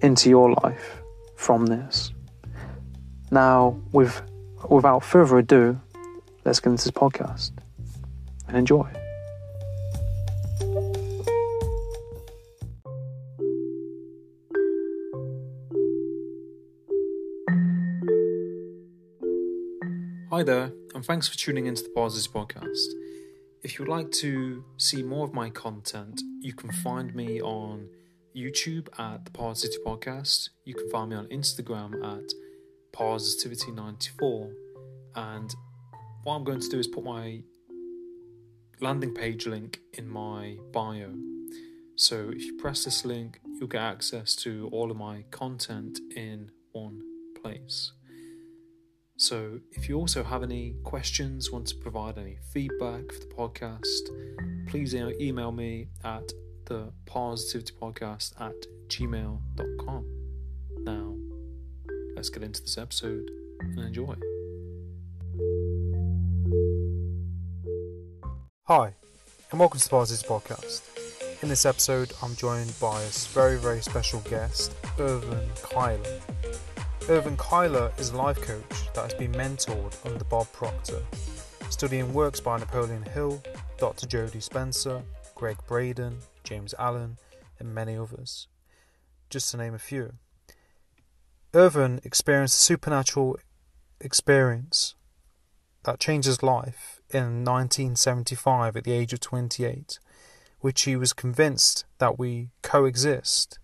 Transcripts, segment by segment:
into your life from this. Now, with, without further ado, let's get into this podcast and enjoy. Hi there, and thanks for tuning into the Pauses podcast. If you'd like to see more of my content, you can find me on YouTube at the Parrsitivity Podcast. You can find me on Instagram at Parrsitivity94. And what I'm going to do is put my landing page link in my bio. So if you press this link, you'll get access to all of my content in one place. So, if you also have any questions, want to provide any feedback for the podcast, please email me at the parrsitivity podcast at gmail.com. Now, let's get into this episode and enjoy. Hi, and welcome to the Parrsitivity Podcast. In this episode, I'm joined by a very, very special guest, Irvan Kyler. Irvan Kyler is a life coach that has been mentored under Bob Proctor, studying works by Napoleon Hill, Dr. Joe Dispenza, Gregg Braden, James Allen, and many others, just to name a few. Irvan experienced a supernatural experience that changed his life in 1975 at the age of 28, which he was convinced that we coexist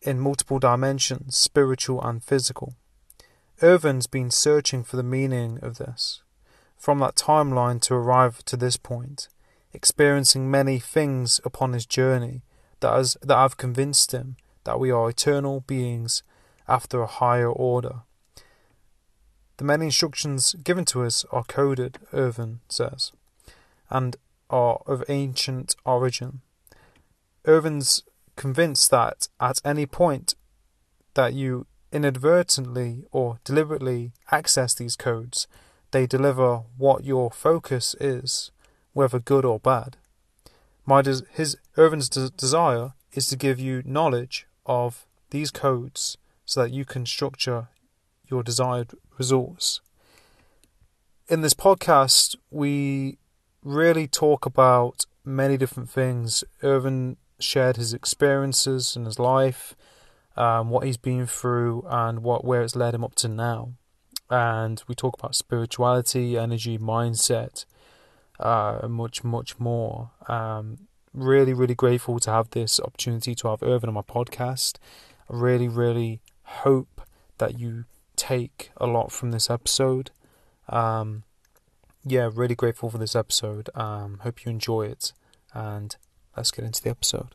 in multiple dimensions, spiritual and physical. Irvan's been searching for the meaning of this, from that timeline to arrive to this point, experiencing many things upon his journey that, has, that have convinced him that we are eternal beings after a higher order. The many instructions given to us are coded, Irvan says, and are of ancient origin. Irvan's convinced that at any point that you inadvertently or deliberately access these codes, they deliver what your focus is, whether good or bad. My des- his Irvan's de- desire is to give you knowledge of these codes so that you can structure your desired results. In this podcast, we really talk about many different things. Irvan shared his experiences in his life, um, what he's been through, and what where it's led him up to now. And we talk about spirituality, energy, mindset, uh, much, much more. Um, really, really grateful to have this opportunity to have Irvan on my podcast. I really, really hope that you take a lot from this episode. Um, yeah, really grateful for this episode. Um, hope you enjoy it, and let's get into the episode.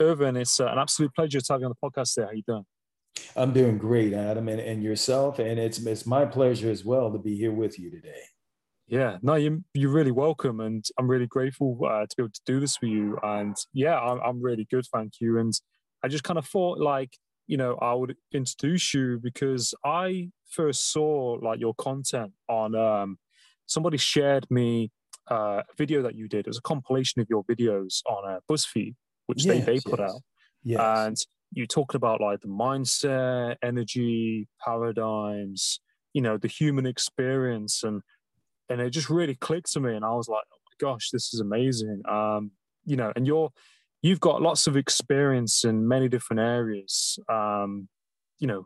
Irvan, it's uh, an absolute pleasure to have you on the podcast. There, how you doing? I'm doing great, Adam, and, and yourself. And it's it's my pleasure as well to be here with you today. Yeah, no, you, you're really welcome, and I'm really grateful uh, to be able to do this for you. And yeah, I'm, I'm really good, thank you. And I just kind of thought, like, you know, I would introduce you because I first saw like your content on. Um, somebody shared me uh, a video that you did. It was a compilation of your videos on uh, BuzzFeed, which yes, they they put yes. out. Yes. And you talked about like the mindset, energy, paradigms, you know, the human experience, and and it just really clicked to me and i was like oh my gosh this is amazing um you know and you're you've got lots of experience in many different areas um you know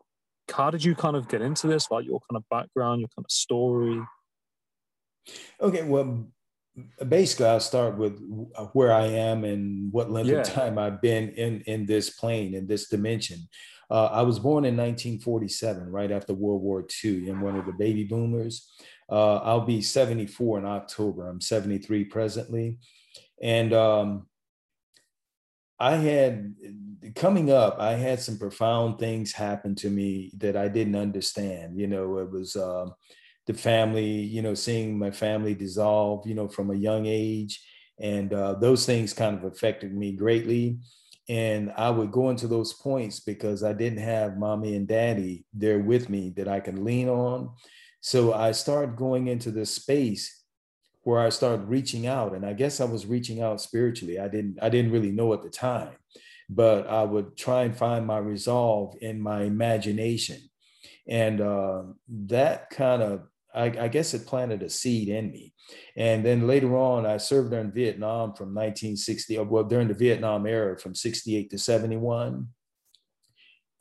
how did you kind of get into this like your kind of background your kind of story okay well basically i'll start with where i am and what length yeah. of time i've been in in this plane in this dimension uh, i was born in 1947 right after world war ii and one of the baby boomers uh, I'll be 74 in October. I'm 73 presently. And um, I had, coming up, I had some profound things happen to me that I didn't understand. You know, it was uh, the family, you know, seeing my family dissolve, you know, from a young age. And uh, those things kind of affected me greatly. And I would go into those points because I didn't have mommy and daddy there with me that I can lean on so I started going into this space where I started reaching out, and I guess I was reaching out spiritually. I didn't I didn't really know at the time, but I would try and find my resolve in my imagination, and uh, that kind of I, I, guess it planted a seed in me. And then later on, I served during Vietnam from 1960, well, during the Vietnam era from 68 to 71.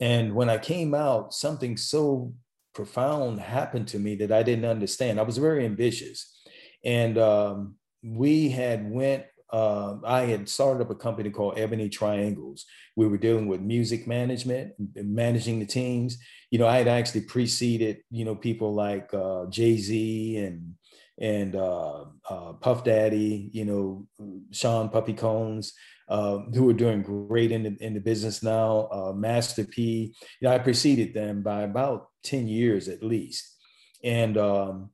And when I came out, something so profound happened to me that I didn't understand. I was very ambitious, and um, we had went. Uh, I had started up a company called Ebony Triangles. We were dealing with music management, managing the teams. You know, I had actually preceded, you know, people like uh, Jay Z and and uh, uh, Puff Daddy, you know, Sean Puffy Combs, uh, who are doing great in the, in the business now, uh, Master P. You know, I preceded them by about 10 years at least. And um,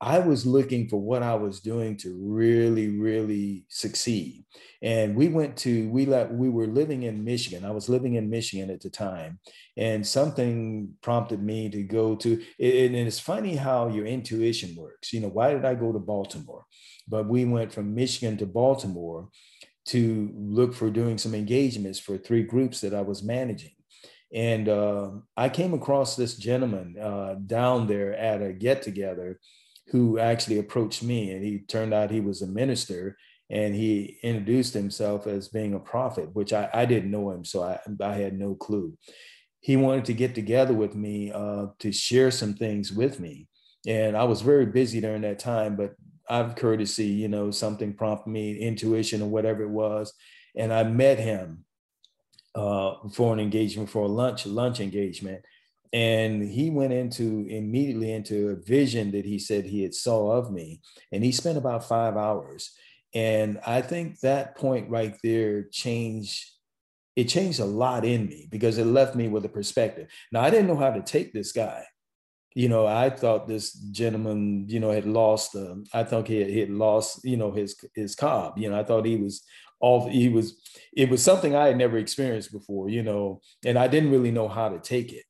I was looking for what I was doing to really, really succeed. And we went to, we let, we were living in Michigan. I was living in Michigan at the time. And something prompted me to go to, and it's funny how your intuition works. You know, why did I go to Baltimore? But we went from Michigan to Baltimore to look for doing some engagements for three groups that I was managing. And uh, I came across this gentleman uh, down there at a get together who actually approached me. And he turned out he was a minister and he introduced himself as being a prophet, which I, I didn't know him. So I, I had no clue. He wanted to get together with me uh, to share some things with me. And I was very busy during that time, but out of courtesy, you know, something prompted me, intuition or whatever it was. And I met him uh, for an engagement, for a lunch, lunch engagement. And he went into immediately into a vision that he said he had saw of me. And he spent about five hours. And I think that point right there changed it changed a lot in me because it left me with a perspective. Now I didn't know how to take this guy you know, I thought this gentleman, you know, had lost. Uh, I thought he had, he had lost, you know, his his cob. You know, I thought he was off. He was. It was something I had never experienced before. You know, and I didn't really know how to take it.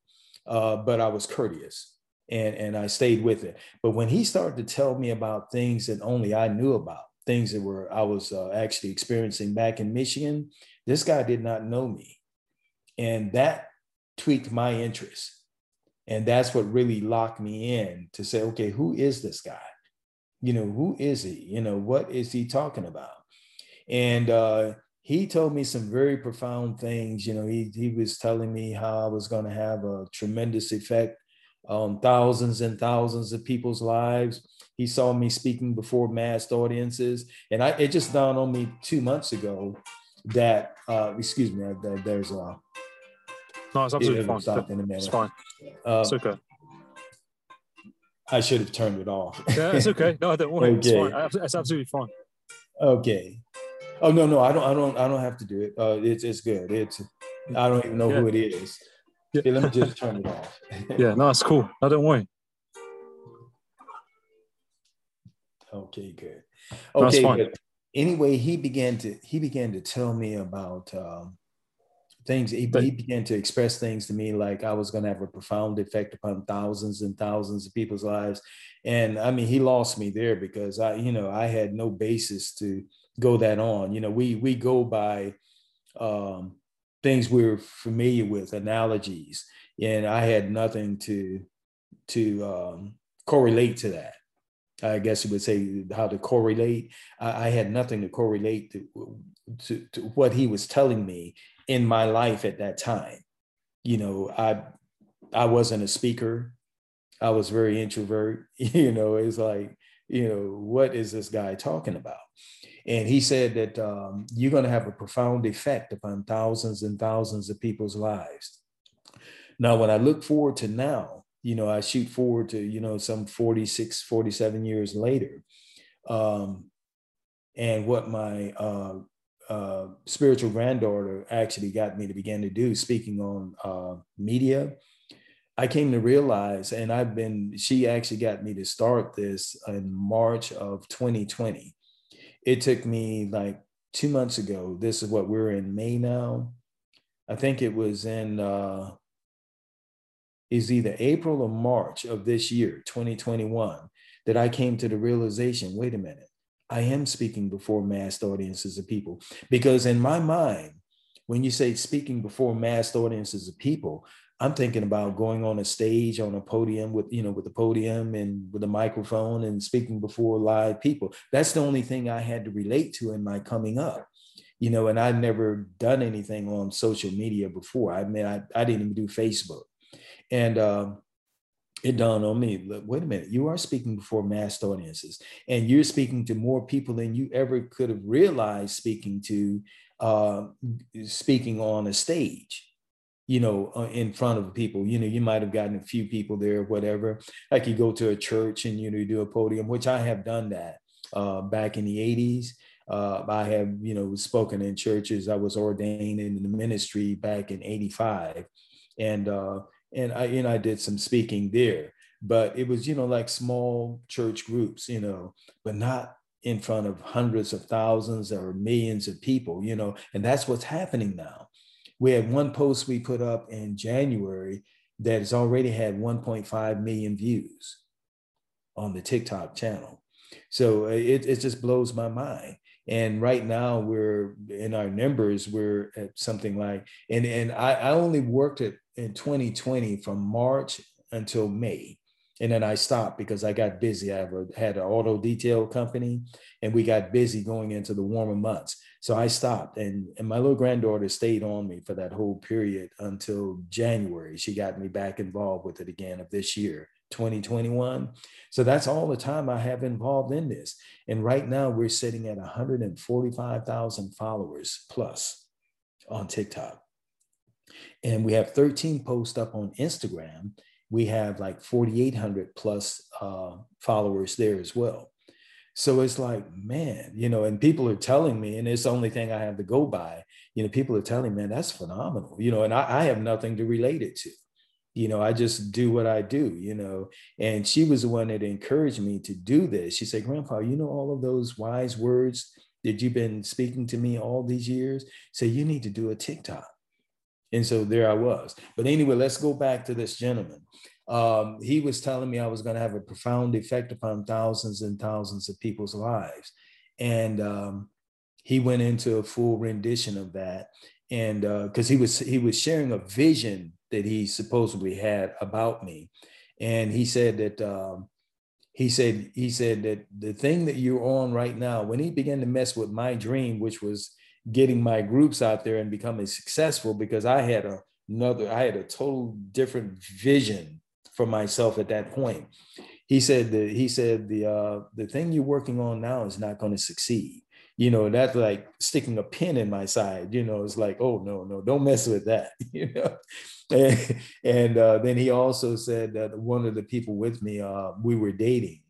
Uh, but I was courteous and and I stayed with it. But when he started to tell me about things that only I knew about, things that were I was uh, actually experiencing back in Michigan, this guy did not know me, and that tweaked my interest and that's what really locked me in to say, okay, who is this guy? You know, who is he? You know, what is he talking about? And uh, he told me some very profound things. You know, he, he was telling me how I was going to have a tremendous effect on thousands and thousands of people's lives. He saw me speaking before massed audiences. And I, it just dawned on me two months ago that, uh, excuse me, that there's a, no, it's absolutely fine. Stop in a minute. It's fine. Um, it's okay. I should have turned it off. yeah, it's okay. No, I don't worry. Okay. It's fine. It's absolutely fine. Okay. Oh no, no, I don't, I don't, I don't have to do it. Uh, it's, it's good. It's, I don't even know yeah. who it is. Yeah. Let me just turn it off. yeah, no, it's cool. No, don't worry. Okay, good. Okay, good. Anyway, he began to he began to tell me about um, things. He, but, he began to express things to me like I was going to have a profound effect upon thousands and thousands of people's lives. And I mean, he lost me there because I, you know, I had no basis to go that on. You know, we we go by um, things we're familiar with, analogies, and I had nothing to to um, correlate to that. I guess you would say how to correlate. I, I had nothing to correlate to, to, to what he was telling me in my life at that time. You know, I I wasn't a speaker. I was very introvert. You know, it's like, you know, what is this guy talking about? And he said that um, you're going to have a profound effect upon thousands and thousands of people's lives. Now, when I look forward to now, you know, I shoot forward to, you know, some 46, 47 years later. Um, and what my uh, uh, spiritual granddaughter actually got me to begin to do, speaking on uh, media. I came to realize, and I've been, she actually got me to start this in March of 2020. It took me like two months ago. This is what we're in May now. I think it was in, uh, is either April or March of this year, 2021, that I came to the realization wait a minute, I am speaking before mass audiences of people. Because in my mind, when you say speaking before mass audiences of people, I'm thinking about going on a stage on a podium with, you know, with the podium and with a microphone and speaking before live people. That's the only thing I had to relate to in my coming up, you know, and I'd never done anything on social media before. I mean, I, I didn't even do Facebook. And um, it dawned on me look, wait a minute you are speaking before mass audiences and you're speaking to more people than you ever could have realized speaking to uh, speaking on a stage you know uh, in front of people. You know you might have gotten a few people there whatever. Like you go to a church and you know you do a podium which i have done that uh, back in the 80s uh, i have you know spoken in churches. I was ordained in the ministry back in 85 and uh, and I, know, I did some speaking there, but it was, you know, like small church groups, you know, but not in front of hundreds of thousands or millions of people, you know, and that's what's happening now. We had one post we put up in January that has already had 1.5 million views on the TikTok channel. So uh, it, it just blows my mind. And right now we're in our numbers, we're at something like, and, and I, I only worked at in 2020 from March until May. And then I stopped because I got busy. I had an auto detail company and we got busy going into the warmer months. So I stopped and, and my little granddaughter stayed on me for that whole period until January. She got me back involved with it again of this year, 2021. So that's all the time I have involved in this. And right now we're sitting at 145,000 followers plus on TikTok and we have 13 posts up on Instagram. We have like 4,800 plus uh, followers there as well. So it's like, man, you know, and people are telling me, and it's the only thing I have to go by. You know, people are telling me, man, that's phenomenal. You know, and I, I have nothing to relate it to. You know, I just do what I do. You know, and she was the one that encouraged me to do this. She said, Grandpa, you know all of those wise words that you've been speaking to me all these years. Say, you need to do a TikTok. And so there I was. But anyway, let's go back to this gentleman. Um, he was telling me I was going to have a profound effect upon thousands and thousands of people's lives. And um, he went into a full rendition of that. And because uh, he was he was sharing a vision that he supposedly had about me. And he said that um, he said he said that the thing that you're on right now, when he began to mess with my dream, which was getting my groups out there and becoming successful because I had a, another, I had a total different vision for myself at that point. He said that he said the uh, the thing you're working on now is not going to succeed. You know, that's like sticking a pin in my side. You know, it's like, oh no, no, don't mess with that. You know, and, and uh, then he also said that one of the people with me, uh, we were dating,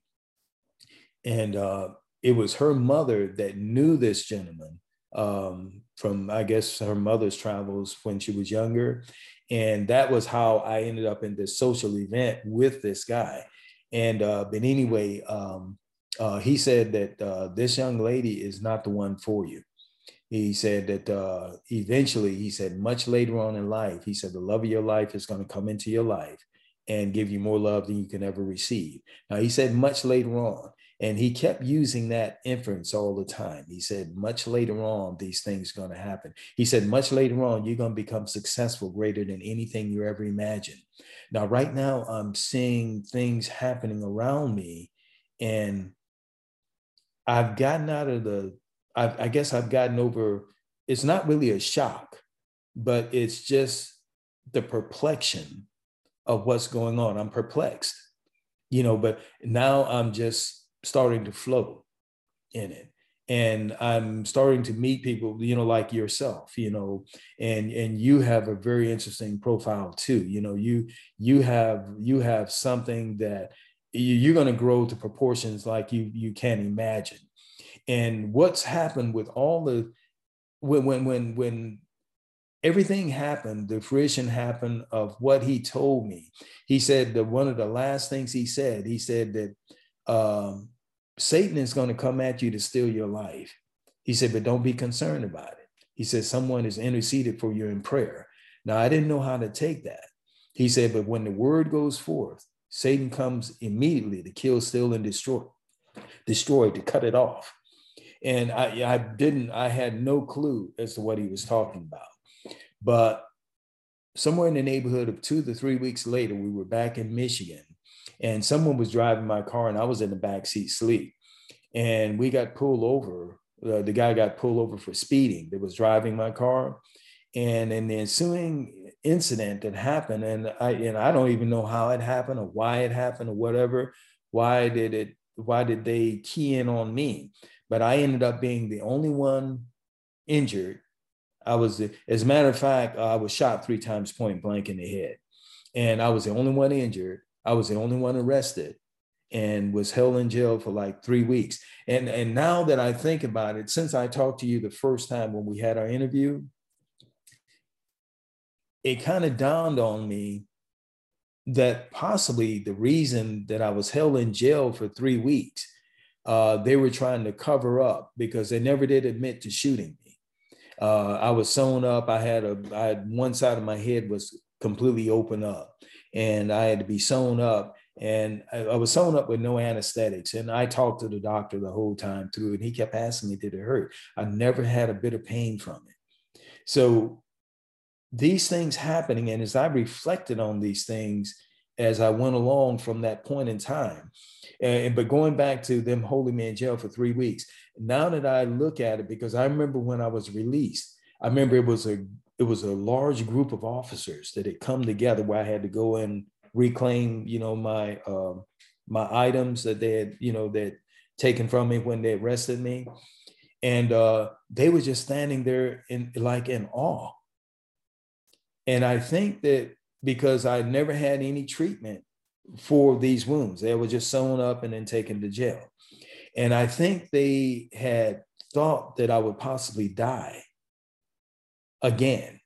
and uh, it was her mother that knew this gentleman um, from I guess her mother's travels when she was younger, and that was how I ended up in this social event with this guy. And uh, but anyway, um, uh, he said that uh, this young lady is not the one for you. He said that uh, eventually, he said, much later on in life, he said, the love of your life is going to come into your life and give you more love than you can ever receive. Now, he said, much later on. And he kept using that inference all the time. He said, much later on, these things are going to happen. He said, much later on, you're going to become successful greater than anything you ever imagined. Now, right now, I'm seeing things happening around me, and I've gotten out of the, I've, I guess I've gotten over, it's not really a shock, but it's just the perplexion of what's going on. I'm perplexed, you know, but now I'm just starting to flow in it. And i'm starting to meet people you know like yourself you know and and you have a very interesting profile too. You know you you have you have something that you're going to grow to proportions like you you can't imagine. And what's happened with all the when when when when everything happened the fruition happened of what he told me he said that one of the last things he said he said that um, Satan is going to come at you to steal your life. He said, but don't be concerned about it. He said, someone is interceded for you in prayer. Now, I didn't know how to take that. He said, but when the word goes forth, Satan comes immediately to kill, steal, and destroy, destroy, to cut it off. And I, I didn't, I had no clue as to what he was talking about. But somewhere in the neighborhood of two to three weeks later, we were back in Michigan and someone was driving my car and I was in the back seat sleep. And we got pulled over. Uh, the guy got pulled over for speeding that was driving my car. And in the ensuing incident that happened, and I and I don't even know how it happened or why it happened or whatever. Why did it? Why did they key in on me? But I ended up being the only one injured. I was, as a matter of fact, I was shot three times point blank in the head, and I was the only one injured. I was the only one arrested and was held in jail for like three weeks. And, and now that I think about it, since I talked to you the first time when we had our interview, it kind of dawned on me that possibly the reason that I was held in jail for three weeks, uh, they were trying to cover up because they never did admit to shooting me. Uh, I was sewn up. I had a, I had one side of my head was completely open up and I had to be sewn up. And I, I, was sewn up with no anesthetics. And I talked to the doctor the whole time through, and he kept asking me, Did it hurt? I never had a bit of pain from it. So these things happening, and as I reflected on these things as I went along from that point in time, and but going back to them holding me in jail for three weeks, now that I look at it, because I remember when I was released, I remember it was a it was a large group of officers that had come together where I had to go and reclaim, you know, my uh, my items that they had, you know, that taken from me when they arrested me, and uh, they were just standing there in like in awe. And I think that because I never had any treatment for these wounds, they were just sewn up and then taken to jail. And I think they had thought that I would possibly die again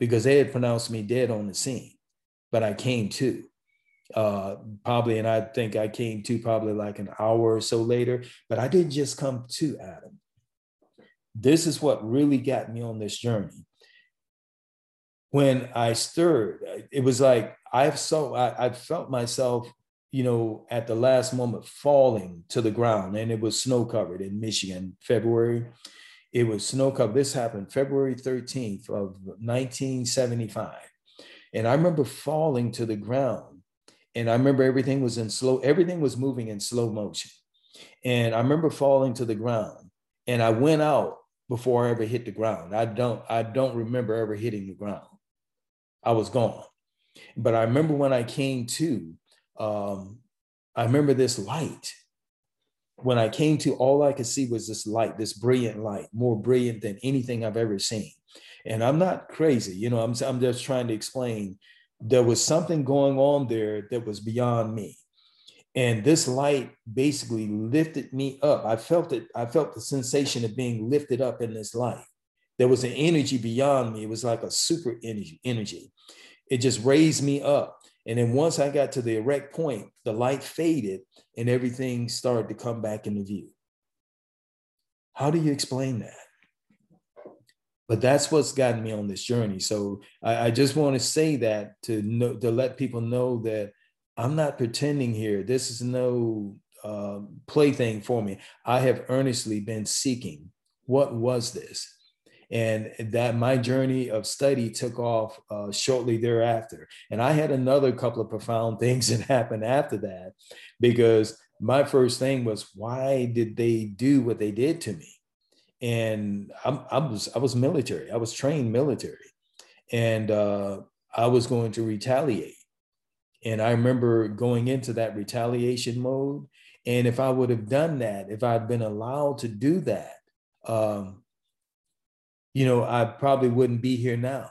because they had pronounced me dead on the scene. But I came to uh, probably, and I think I came to probably like an hour or so later, but I didn't just come to Adam. This is what really got me on this journey. When I stirred, it was like I saw, I, I felt myself, you know, at the last moment falling to the ground, and it was snow covered in Michigan, February. It was snow covered. This happened February 13th of 1975. And I remember falling to the ground. And I remember everything was in slow, everything was moving in slow motion. And I remember falling to the ground. And I went out before I ever hit the ground. I don't, I don't remember ever hitting the ground. I was gone. But I remember when I came to, um, I remember this light when I came to, all I could see was this light, this brilliant light, more brilliant than anything I've ever seen. And I'm not crazy, you know, I'm, I'm just trying to explain there was something going on there that was beyond me. And this light basically lifted me up. I felt it, I felt the sensation of being lifted up in this light. There was an energy beyond me. It was like a super energy, energy. It just raised me up. And then once I got to the erect point, the light faded and everything started to come back into view. How do you explain that? But that's what's gotten me on this journey. So I, I just want to say that to know, to let people know that I'm not pretending here. This is no uh, plaything for me. I have earnestly been seeking what was this? And that my journey of study took off uh, shortly thereafter. And I had another couple of profound things that happened after that, because my first thing was, why did they do what they did to me? And I'm, i was I was military. I was trained military, and uh, I was going to retaliate. And I remember going into that retaliation mode. And if I would have done that, if I'd been allowed to do that, um, you know, I probably wouldn't be here now.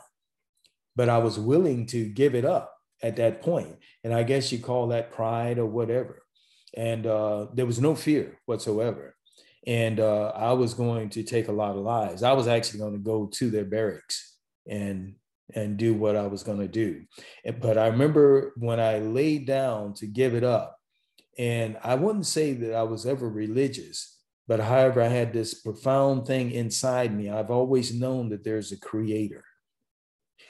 But I was willing to give it up at that point. And I guess you call that pride or whatever. And uh, there was no fear whatsoever. And uh, I was going to take a lot of lives. I was actually going to go to their barracks and and do what I was going to do. But I remember when I laid down to give it up, and I wouldn't say that I was ever religious, but however, I had this profound thing inside me. I've always known that there's a creator.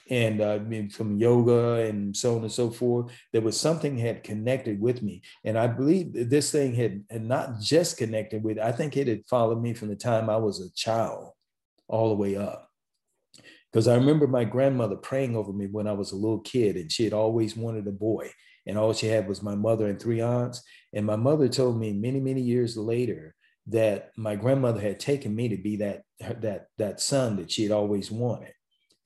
And uh, from yoga and so on and so forth, there was something had connected with me. And I believe this thing had, had not just connected with, I think it had followed me from the time I was a child all the way up. Because I remember my grandmother praying over me when I was a little kid, and she had always wanted a boy. And all she had was my mother and three aunts. And my mother told me many, many years later that my grandmother had taken me to be that that that son that she had always wanted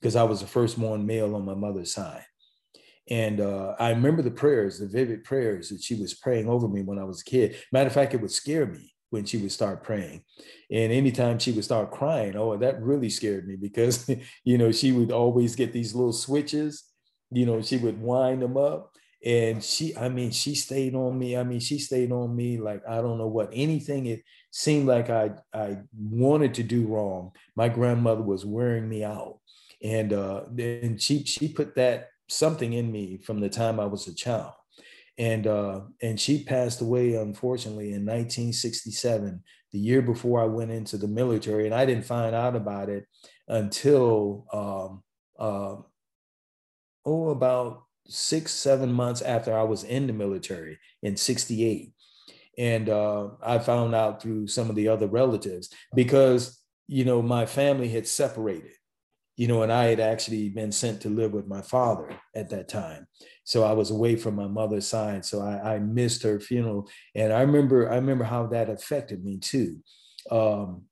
because I was the firstborn male on my mother's side. And uh, I remember the prayers, the vivid prayers that she was praying over me when I was a kid. Matter of fact, it would scare me when she would start praying. And anytime she would start crying, oh, that really scared me because, you know, she would always get these little switches, you know, she would wind them up and she i mean she stayed on me i mean she stayed on me like i don't know what anything it seemed like i i wanted to do wrong. My grandmother was wearing me out. And uh and she she put that something in me from the time i was a child. And uh and she passed away unfortunately in 1967 the year before i went into the military. And i didn't find out about it until um uh, oh about six, seven months after I was in the military in 68. And uh, I found out through some of the other relatives because, you know, my family had separated, you know, and I had actually been sent to live with my father at that time. So I was away from my mother's side. So I, I missed her funeral. And I remember, I remember how that affected me too. Um,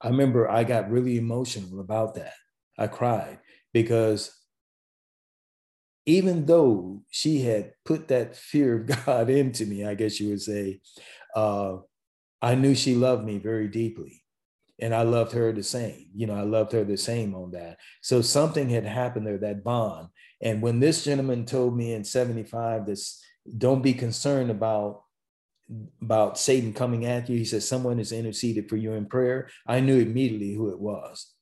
I remember I got really emotional about that. I cried because even though she had put that fear of God into me, I guess you would say, uh, I knew she loved me very deeply. And I loved her the same. You know, I loved her the same on that. So something had happened there, that bond. And when this gentleman told me in 75 this, don't be concerned about about Satan coming at you. He said, someone has interceded for you in prayer. I knew immediately who it was.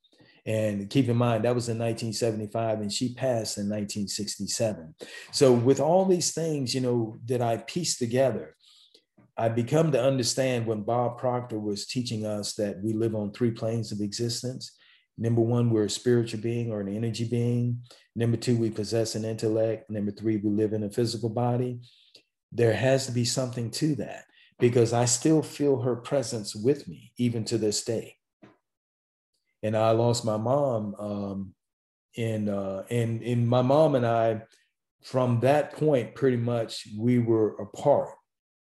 And keep in mind, that was in 1975, and she passed in 1967. So, with all these things, you know, that I pieced together, I become to understand when Bob Proctor was teaching us that we live on three planes of existence. Number one, we're a spiritual being or an energy being. Number two, we possess an intellect. Number three, we live in a physical body. There has to be something to that because I still feel her presence with me, even to this day and I lost my mom. Um, and uh, and and my mom and I, from that point, pretty much we were apart.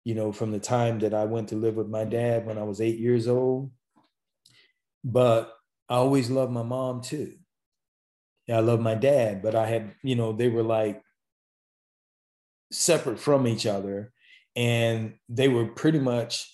You know, from the time that I went to live with my dad when I was eight years old. But I always loved my mom too. I love my dad, but I had, you know, they were like separate from each other and they were pretty much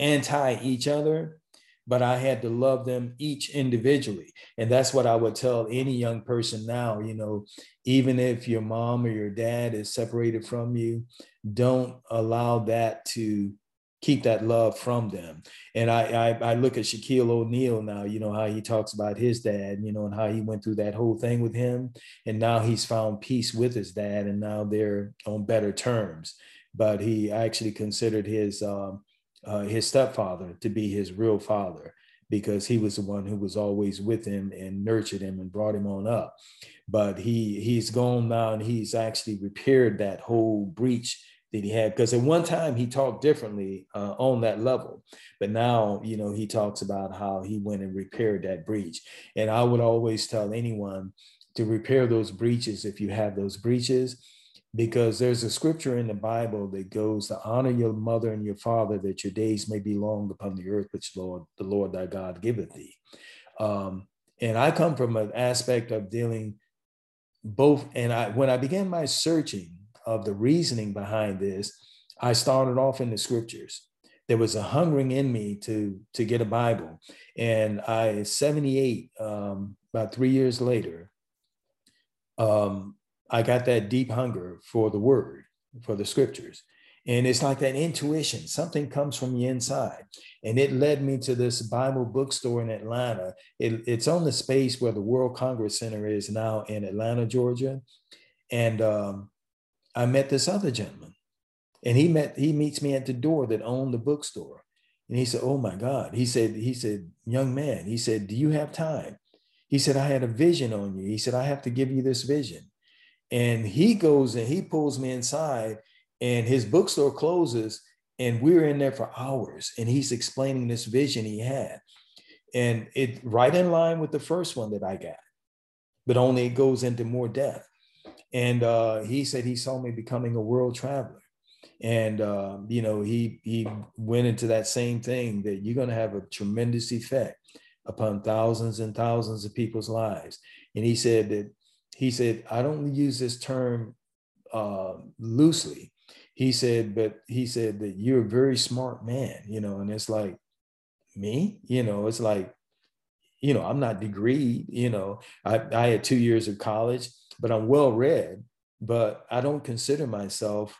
anti each other but I had to love them each individually. And that's what I would tell any young person now, you know, even if your mom or your dad is separated from you, don't allow that to keep that love from them. And I, I, I look at Shaquille O'Neal now, you know, how he talks about his dad, you know, and how he went through that whole thing with him. And now he's found peace with his dad and now they're on better terms. But he actually considered his, um, uh, his stepfather to be his real father because he was the one who was always with him and nurtured him and brought him on up. But he he's gone now and he's actually repaired that whole breach that he had. Because at one time he talked differently uh, on that level but now you know he talks about how he went and repaired that breach. And i would always tell anyone to repair those breaches if you have those breaches because there's a scripture in the bible that goes to honor your mother and your father that your days may be long upon the earth which lord the lord thy god giveth thee um, and i come from an aspect of dealing both and i when i began my searching of the reasoning behind this, I started off in the scriptures. There was a hungering in me to to get a Bible, and I 78, um, about three years later, um, I got that deep hunger for the Word, for the Scriptures, and it's like that intuition. Something comes from the inside, and it led me to this Bible bookstore in Atlanta. It, it's on the space where the World Congress Center is now in Atlanta, Georgia, and um, I met this other gentleman, and he met he meets me at the door that owned the bookstore, and he said, "Oh my God!" He said, "He said, young man," he said, "Do you have time?" He said, "I had a vision on you." He said, "I have to give you this vision," and he goes and he pulls me inside, and his bookstore closes, and we're in there for hours, and he's explaining this vision he had, and it right in line with the first one that I got, but only it goes into more depth. And uh, he said he saw me becoming a world traveler. And uh, you know, he he went into that same thing that you're going to have a tremendous effect upon thousands and thousands of people's lives. And he said that he said I don't use this term uh, loosely. He said, but he said that you're a very smart man, you know, and it's like me, you know, it's like, you know, I'm not degreed, you know, I, I had two years of college but I'm well read, but I don't consider myself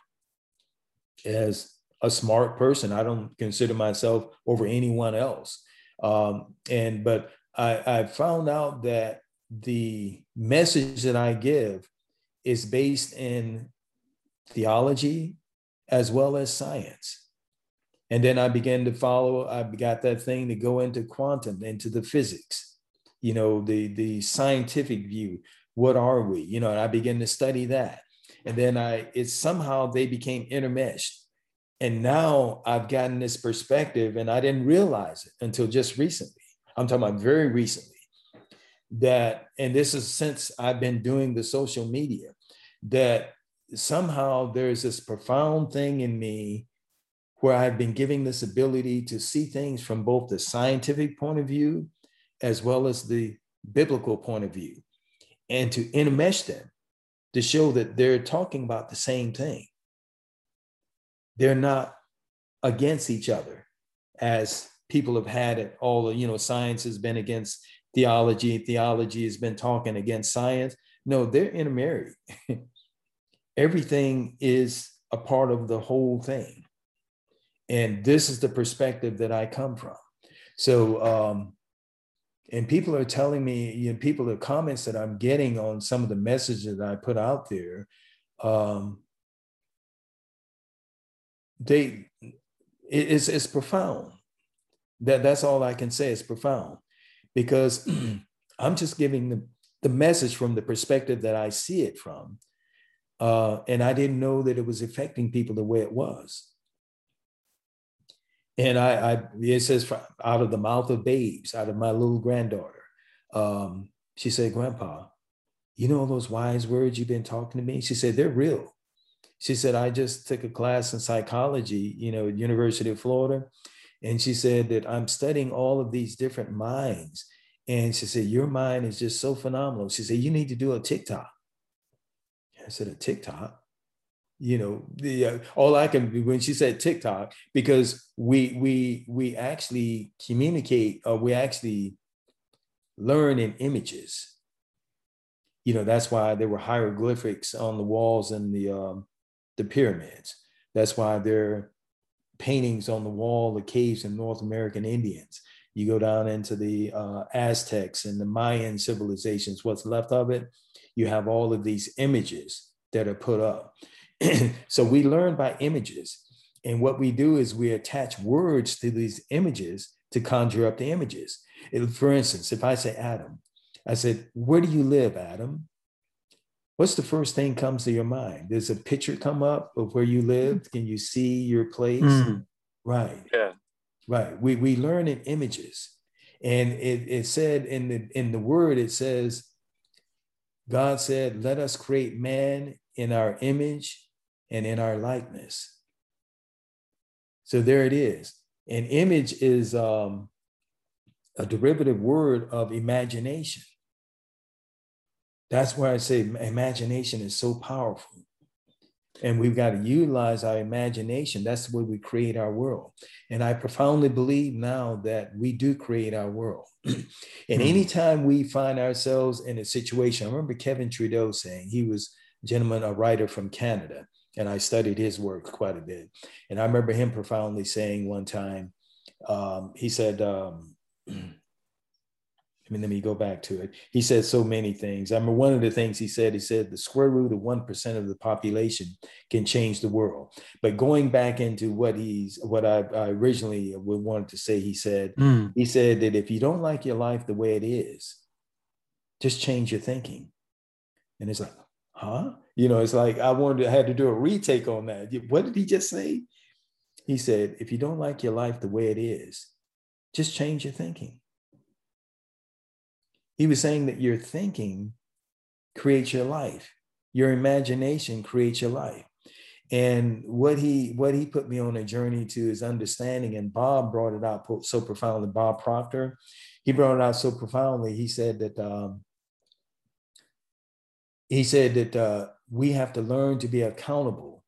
as a smart person. I don't consider myself over anyone else. Um, and but I, I found out that the message that I give is based in theology as well as science. And then I began to follow, I got that thing to go into quantum, into the physics, you know, the, the scientific view. What are we? You know and i began to study that. And then i it's somehow they became intermeshed. And now i've gotten this perspective and i didn't realize it until just recently. I'm talking about very recently that and this is since i've been doing the social media that somehow there's this profound thing in me where i've been giving this ability to see things from both the scientific point of view as well as the biblical point of view and to intermesh them to show that they're talking about the same thing. They're not against each other as people have had it all, you know, science has been against theology, theology has been talking against science. No, they're intermarried. Everything is a part of the whole thing. And this is the perspective that I come from. So um, and people are telling me, you know, people, the comments that I'm getting on some of the messages that I put out there, um, they, it's, it's profound. That, that's all I can say. It's profound because I'm just giving the, the message from the perspective that I see it from. Uh, and I didn't know that it was affecting people the way it was. And I, I it says out of the mouth of babes, out of my little granddaughter. Um, she said, Grandpa, you know those wise words you've been talking to me? She said, they're real. She said, I just took a class in psychology, you know, University of Florida. And she said that I'm studying all of these different minds. And she said, Your mind is just so phenomenal. She said, You need to do a TikTok. I said, A TikTok? you know the uh, all i can when she said tiktok because we we we actually communicate or we actually learn in images you know that's why there were hieroglyphics on the walls in the um the pyramids that's why there paintings on the wall of caves in North American Indians. You go down into the uh, Aztecs and the Mayan civilizations, what's left of it, you have all of these images that are put up. so we learn by images. And what we do is we attach words to these images to conjure up the images. It, for instance, if I say Adam, I said, Where do you live, Adam? What's the first thing comes to your mind? Does a picture come up of where you live? Can you see your place? Mm. Right. Yeah. Right. We, we learn in images. And it, it said in the in the word, it says, God said, let us create man in our image and in our likeness. So there it is. An image is um, a derivative word of imagination. That's why I say imagination is so powerful. And we've got to utilize our imagination. That's the way we create our world. And I profoundly believe now that we do create our world. and hmm. anytime we find ourselves in a situation, I remember Kevin Trudeau saying he was a gentleman, a writer from Canada, and I studied his work quite a bit. And I remember him profoundly saying one time, um, he said, um, I mean, let me go back to it. He said so many things. I remember one of the things he said, he said the square root of 1% of the population can change the world. But going back into what he's, what I, I originally wanted to say, he said, mm. he said that if you don't like your life the way it is, just change your thinking. And it's like, huh? You know, it's like, I wanted to, I had to do a retake on that. What did he just say? He said, if you don't like your life the way it is, just change your thinking. He was saying that your thinking creates your life. Your imagination creates your life. And what he what he put me on a journey to is understanding. And Bob brought it out so profoundly. Bob Proctor, he brought it out so profoundly. He said that um, he said that uh, we have to learn to be accountable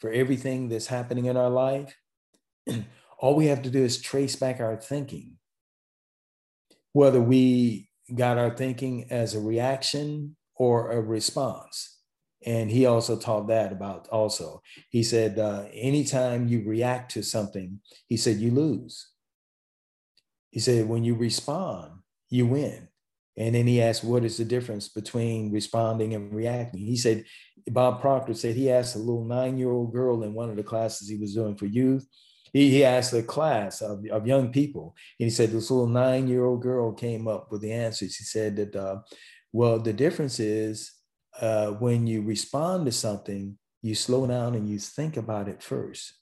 for everything that's happening in our life. All we have to do is trace back our thinking, whether we got our thinking as a reaction or a response. And he also taught that about also. He said, uh, anytime you react to something, he said, you lose. He said, when you respond, you win. And then he asked, what is the difference between responding and reacting? He said, Bob Proctor said he asked a little nine year old girl in one of the classes he was doing for youth he, he asked a class of, of young people, and he said this little nine year old girl came up with the answers. He said that, uh, well, the difference is uh, when you respond to something, you slow down and you think about it first.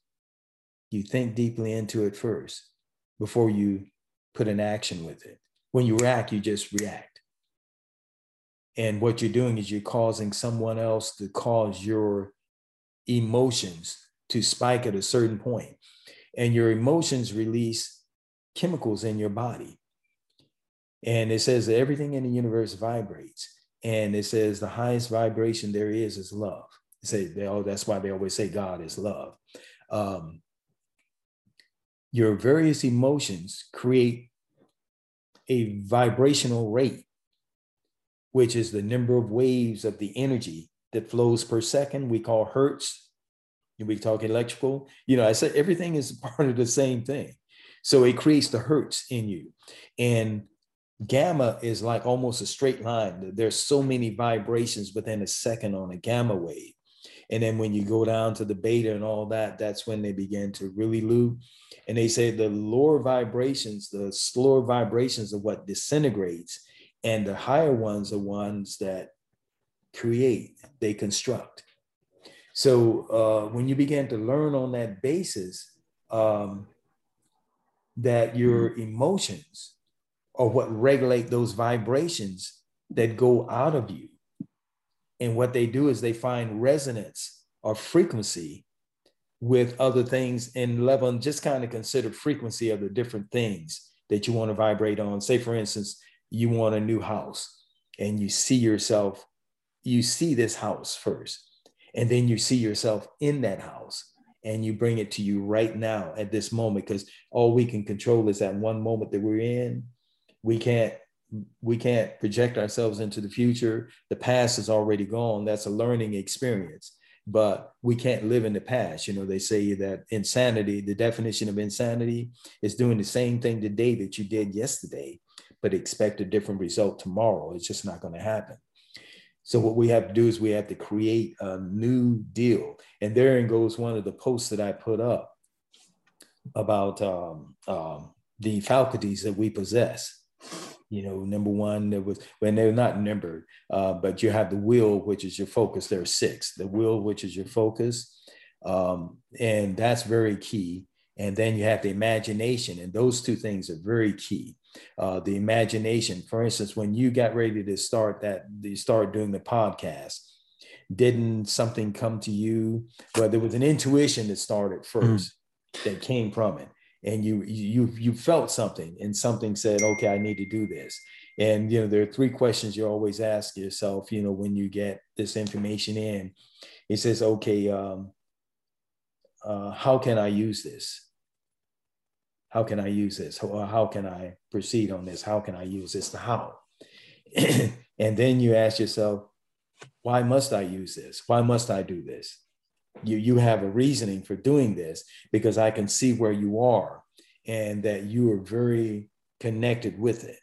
You think deeply into it first before you put an action with it. When you react, you just react. And what you're doing is you're causing someone else to cause your emotions to spike at a certain point and your emotions release chemicals in your body. And it says that everything in the universe vibrates. And it says the highest vibration there is is love. They say they all, that's why they always say God is love. Um, your various emotions create a vibrational rate, which is the number of waves of the energy that flows per second. We call hertz we talk electrical, you know, I said everything is part of the same thing. So it creates the hertz in you. And gamma is like almost a straight line. There's so many vibrations within a second on a gamma wave. And then when you go down to the beta and all that, that's when they begin to really loop. And they say the lower vibrations, the slower vibrations of what disintegrates, and the higher ones are ones that create, they construct. So uh, when you begin to learn on that basis, um, that your mm-hmm. emotions are what regulate those vibrations that go out of you. And what they do is they find resonance or frequency with other things and level and just kind of consider frequency of the different things that you want to vibrate on. Say, for instance, you want a new house and you see yourself, you see this house first and then you see yourself in that house and you bring it to you right now at this moment because all we can control is that one moment that we're in we can't we can't project ourselves into the future the past is already gone that's a learning experience but we can't live in the past. You know, they say that insanity, the definition of insanity is doing the same thing today that you did yesterday, but expect a different result tomorrow. It's just not going to happen. So what we have to do is we have to create a new deal. And therein goes one of the posts that I put up about um, um, the faculties that we possess. You know, number one, there was when they're not numbered, uh, but you have the will, which is your focus. There are six. The will, which is your focus, um, and that's very key. And then you have the imagination, and those two things are very key. Uh, the imagination, for instance, when you got ready to start that, you start doing the podcast, didn't something come to you? Well, there was an intuition that started 1st mm. that came from it and you you you felt something and something said okay i need to do this and you know there are three questions you always ask yourself you know when you get this information in it says okay um, uh, how can i use this how can i use this how, how can i proceed on this how can i use this the how and then you ask yourself why must i use this why must i do this you you have a reasoning for doing this because I can see where you are and that you are very connected with it.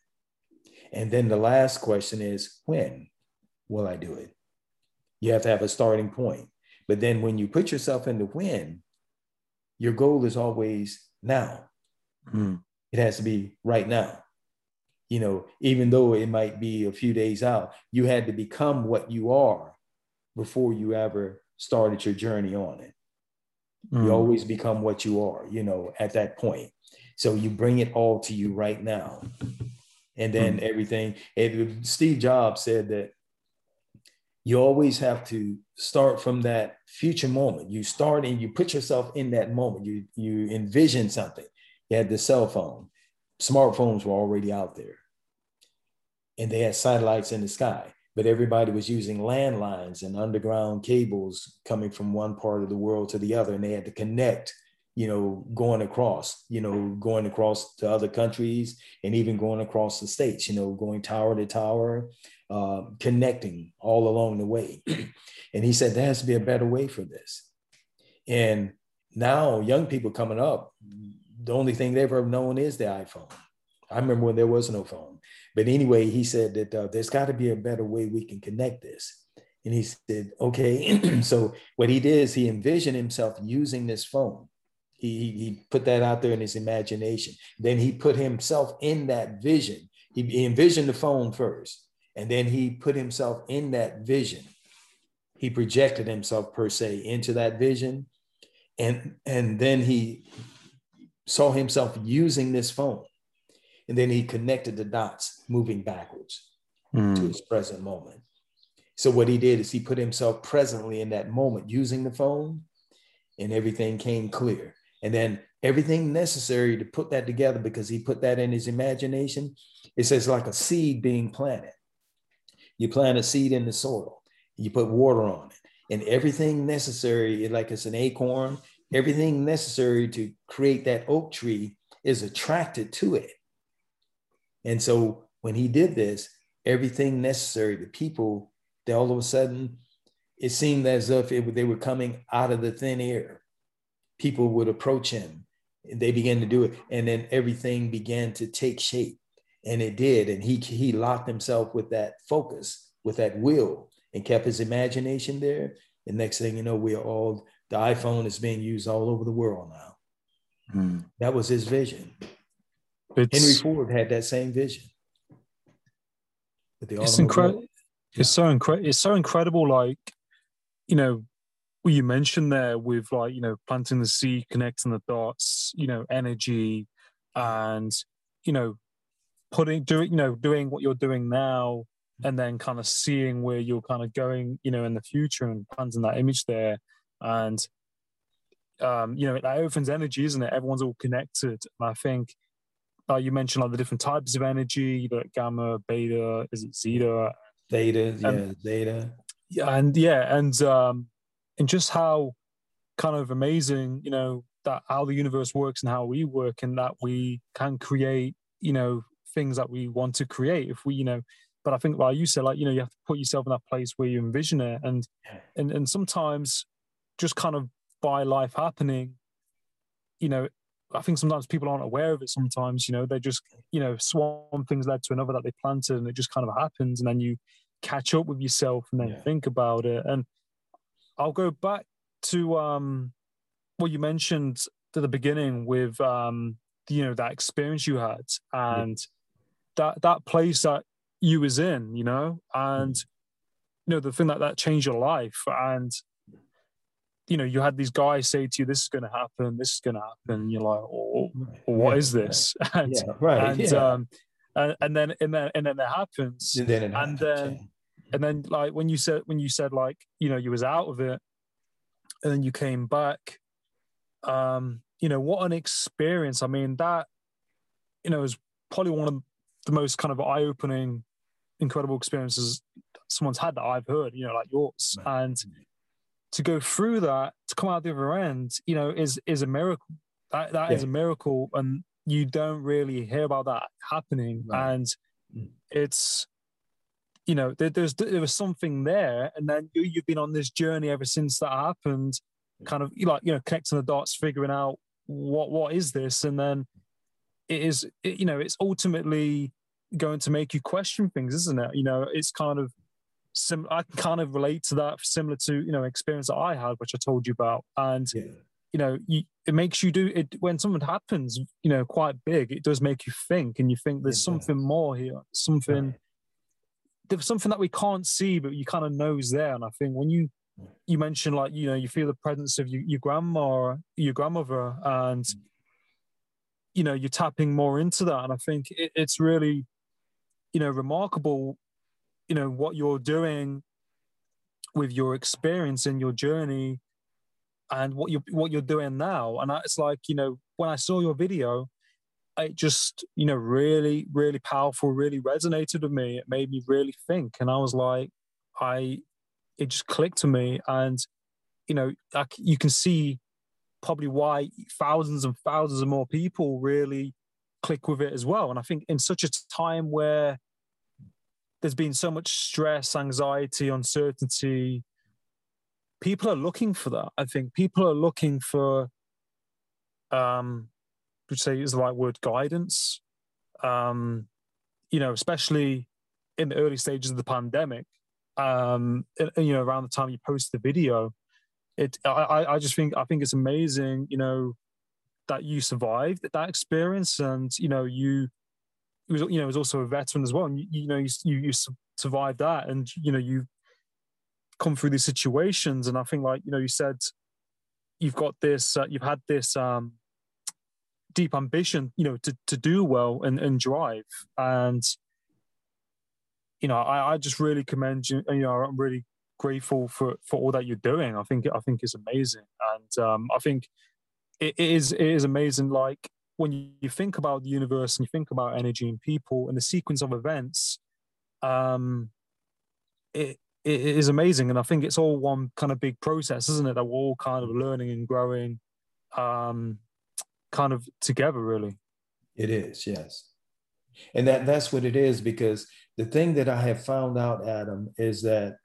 And then the last question is when will I do it? You have to have a starting point. But then when you put yourself in the when, your goal is always now. Mm. It has to be right now. You know, even though it might be a few days out, you had to become what you are before you ever started your journey on it. Mm. You always become what you are, you know, at that point. So you bring it all to you right now. And then mm. everything. And Steve Jobs said that you always have to start from that future moment. You start and you put yourself in that moment. You you envision something. You had the cell phone. Smartphones were already out there. And they had satellites in the sky but everybody was using landlines and underground cables coming from one part of the world to the other and they had to connect you know going across you know going across to other countries and even going across the states you know going tower to tower uh, connecting all along the way and he said there has to be a better way for this and now young people coming up the only thing they've ever known is the iphone i remember when there was no phone but anyway, he said that uh, there's got to be a better way we can connect this. And he said, okay. so what he did is he envisioned himself using this phone. He, he put that out there in his imagination. Then he put himself in that vision. He, he envisioned the phone first, and then he put himself in that vision. He projected himself per se into that vision, and and then he saw himself using this phone and then he connected the dots moving backwards mm. to his present moment. So what he did is he put himself presently in that moment using the phone, and everything came clear. And then everything necessary to put that together because he put that in his imagination. It says like a seed being planted. You plant a seed in the soil, you put water on it, and everything necessary, like it's an acorn, everything necessary to create that oak tree is attracted to it. And so when he did this, everything necessary, the people, they all of a sudden, it seemed as if it, they were coming out of the thin air. People would approach him. They began to do it. And then everything began to take shape. And it did. And he, he locked himself with that focus, with that will, and kept his imagination there. And next thing you know, we're all, the iPhone is being used all over the world now. Hmm. That was his vision. It's, Henry Ford had that same vision. It's incredible. Yeah. It's so incredible. It's so incredible. Like, you know, what you mentioned there with like, you know, planting the seed, connecting the dots, you know, energy, and you know, putting doing, you know, doing what you're doing now, and then kind of seeing where you're kind of going, you know, in the future, and planting that image there, and um, you know, that opens energy, isn't it? Everyone's all connected, and I think uh, you mentioned like the different types of energy, like gamma, beta, is it zeta? Theta, yeah, zeta. Yeah, and yeah, and um, and just how kind of amazing, you know, that how the universe works and how we work, and that we can create, you know, things that we want to create. If we, you know, but I think, like you said, like you know, you have to put yourself in that place where you envision it, and and and sometimes just kind of by life happening, you know, I think sometimes people aren't aware of it. Sometimes, you know, they just, you know, one thing's led to another that they planted, and it just kind of happens, and then you catch up with yourself and then yeah. think about it. And I'll go back to um, what you mentioned at the beginning with um, you know that experience you had and yeah. that that place that you was in, you know, and mm. you know the thing that that changed your life and you know, you had these guys say to you, "This is going to happen. This is going to happen." And you're like, "Oh, what yeah, is this?" and, yeah, right. And, um, and, and then and then and then it happens. And then, and happens, then and then like when you said when you said like you know you was out of it and then you came back um you know what an experience i mean that you know is probably one of the most kind of eye-opening incredible experiences someone's had that i've heard you know like yours and to go through that to come out the other end you know is is a miracle that that yeah. is a miracle and you don't really hear about that happening right. and mm. it's you know, there, there's there was something there, and then you, you've been on this journey ever since that happened, kind of like you know connecting the dots, figuring out what what is this, and then it is it, you know it's ultimately going to make you question things, isn't it? You know, it's kind of sim. I kind of relate to that, similar to you know experience that I had, which I told you about, and. Yeah. You know, you, it makes you do it when something happens. You know, quite big. It does make you think, and you think there's something more here, something right there's something that we can't see, but you kind of knows there. And I think when you you mentioned like you know you feel the presence of your, your grandma or your grandmother, and mm. you know you're tapping more into that, and I think it, it's really you know remarkable, you know what you're doing with your experience and your journey and what you what you're doing now. And it's like you know when i saw your video it just you know really really powerful really resonated with me. It made me really think. And i was like i it just clicked to me. And you know like you can see probably why thousands and thousands of more people really click with it as well. And i think in such a time where there's been so much stress anxiety uncertainty people are looking for that i think people are looking for um would say is the right word, guidance. Um, you know, especially in the early stages of the pandemic, um, you know, around the time you post the video, it, I, I just think, I think it's amazing, you know, that you survived that experience and, you know, you, was, you know, was also a veteran as well. And, you, you know, you, you survived that and, you know, you've come through these situations. And I think like, you know, you said, you've got this, uh, you've had this, um, deep ambition, you know, to, to do well and, and drive. And, you know, I, I just really commend you. You know, I'm really grateful for, for all that you're doing. I think, I think it's amazing. And um, I think it, it is, it is amazing. Like when you think about the universe and you think about energy and people and the sequence of events, um, it, it is amazing. And I think it's all one kind of big process, isn't it? That we're all kind of learning and growing. Um, kind of together, really. It is, yes. And that that's what it is because the thing that I have found out, Adam, is that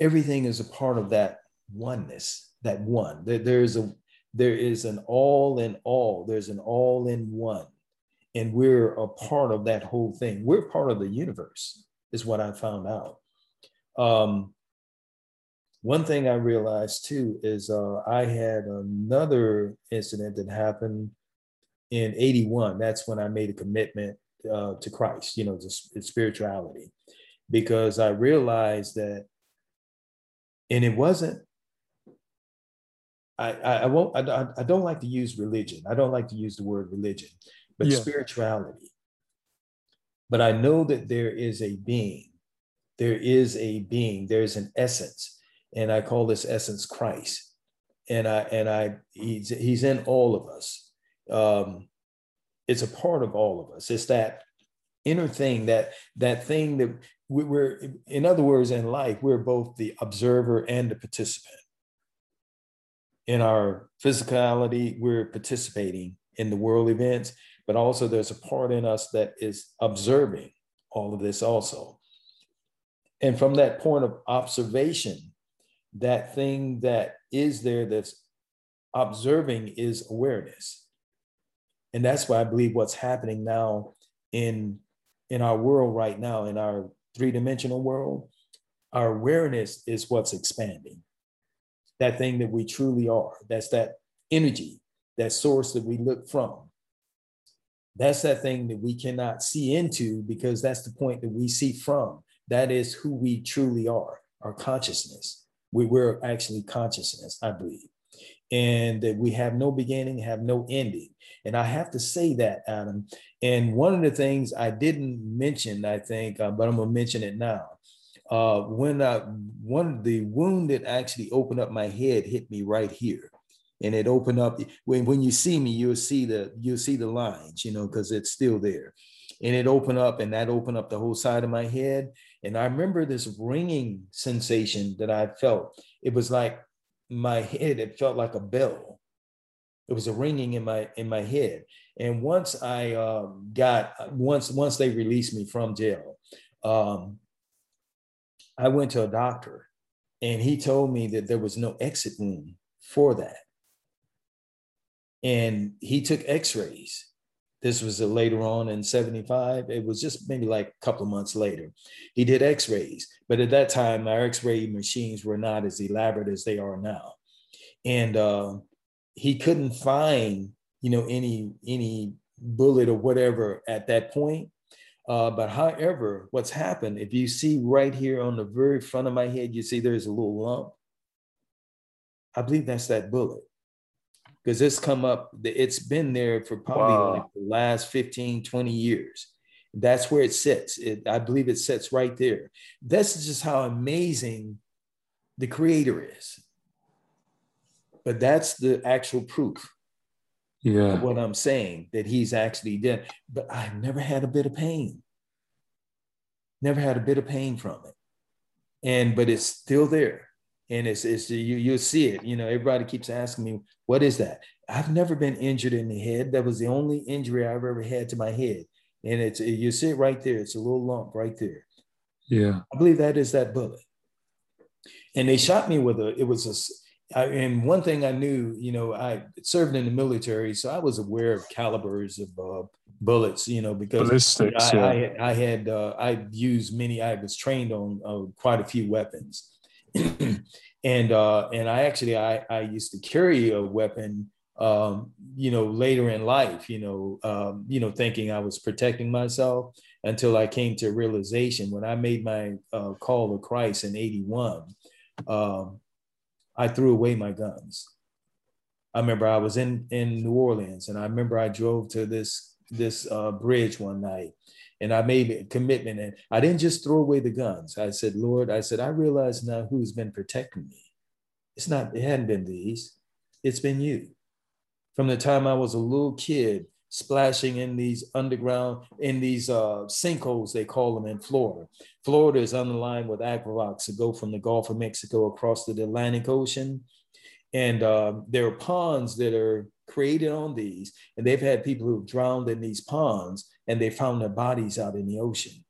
everything is a part of that oneness, that one. There, there is a there is an all in all. There's an all in one. And we're a part of that whole thing. We're part of the universe, is what I found out. Um, one thing I realized too is uh, I had another incident that happened in 81. That's when I made a commitment uh, to Christ, you know, to spirituality, because I realized that, and it wasn't, I, I, I won't, I, I don't like to use religion. I don't like to use the word religion, but yeah. spirituality. But I know that there is a being, there is a being, there's an essence and I call this essence Christ. And I and I he's he's in all of us. Um, it's a part of all of us. It's that inner thing that that thing that we're in other words in life we're both the observer and the participant in our physicality we're participating in the world events but also there's a part in us that is observing all of this also. And from that point of observation, that thing that is there that's observing is awareness. And that's why I believe what's happening now in in our world right now, in our three-dimensional world, our awareness is what's expanding. That thing that we truly are. That's that energy, that source that we look from. That's that thing that we cannot see into because that's the point that we see from. That is who we truly are, our consciousness. We, we're actually consciousness, I believe. And that we have no beginning, have no ending. And I have to say that, Adam. And one of the things I didn't mention, I think, uh, but I'm going to mention it now. Uh, when I, one the wound that actually opened up my head hit me right here. And it opened up when, when you see me you'll see the you'll see the lines you know because it's still there. And it opened up and that opened up the whole side of my head. And i remember this ringing sensation that i felt. It was like my head it felt like a bell. It was a ringing in my in my head. And once i um, got once once they released me from jail um, i went to a doctor and he told me that there was no exit wound for that. And he took x-rays. This was later on in 75 it was just maybe like a couple of months later. He did x-rays but at that time our x-ray machines were not as elaborate as they are now. And uh, he couldn't find you know any any bullet or whatever at that point uh, but however what's happened if you see right here on the very front of my head you see there's a little lump i believe that's that bullet because it's come up, it's been there for probably wow. like the last 15, 20 years. That's where it sits. It, I believe it sits right there. That's just how amazing the creator is. But that's the actual proof yeah. what I'm saying that he's actually dead. But I've never had a bit of pain. Never had a bit of pain from it. And but it's still there and it's it's you you'll see it. You know, everybody keeps asking me, "What is that?" I've never been injured in the head. That was the only injury I've ever had to my head, and it's you see it right there. It's a little lump right there. Yeah, I believe that is that bullet. And they shot me with a. It was a. I, and one thing I knew, you know, I served in the military, so I was aware of calibers of uh, bullets, you know, because I, yeah. I, I, had uh, I used many. I was trained on uh, quite a few weapons, and uh, and I actually I, I used to carry a weapon um, you know later in life you know um, you know thinking I was protecting myself until I came to realization when I made my uh, call to Christ in 81 um, I threw away my guns I remember I was in in New Orleans and I remember I drove to this this uh, bridge one night and I made a commitment. And I didn't just throw away the guns. I said, Lord, I said, I realize now who's been protecting me. It's not, it hadn't been these, it's been you. From the time I was a little kid, splashing in these underground, in these uh, sinkholes, they call them in Florida. Florida is underlined with aqueducts that go from the Gulf of Mexico across the Atlantic Ocean. And uh, there are ponds that are created on these, and they've had people who've drowned in these ponds and they found their bodies out in the ocean.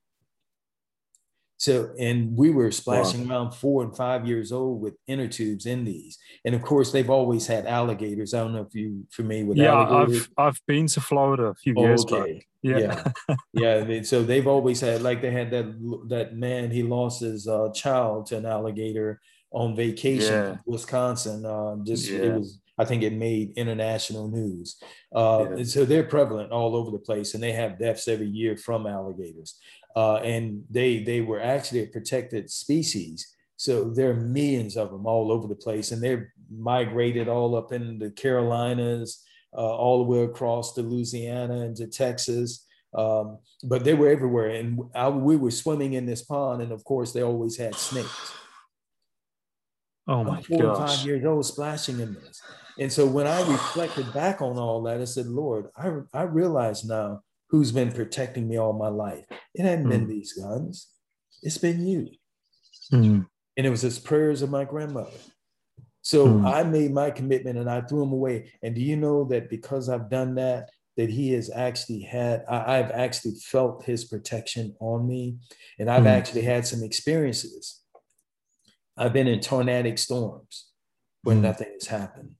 So, and we were splashing wow. around four and five years old with inner tubes in these. And of course, they've always had alligators. I don't know if you familiar with yeah, alligators. I've I've been to Florida a few years back. Yeah, yeah. yeah. I mean, so they've always had like they had that that man. He lost his uh, child to an alligator on vacation yeah. in Wisconsin. Uh, just yeah. it was I think it made international news. Uh, yeah. So they're prevalent all over the place, and they have deaths every year from alligators. Uh, and they they were actually a protected species. So there are millions of them all over the place, and they're migrated all up in the Carolinas, uh, all the way across to Louisiana and to Texas. Um, but they were everywhere, and I, we were swimming in this pond, and of course, they always had snakes. Oh my I'm four gosh! Five years old, splashing in this, and so when I reflected back on all that, I said, Lord, I, I realize now who's been protecting me all my life. It hadn't mm. been hmm. these guns, it's been you. Mm. And it was his prayers of my grandmother. So mm. I made my commitment and I threw them away. And do you know that because I've done that, that he has actually had, I, have actually felt his protection on me. And I've mm. actually had some experiences. I've been in tornadic storms when mm. nothing has happened.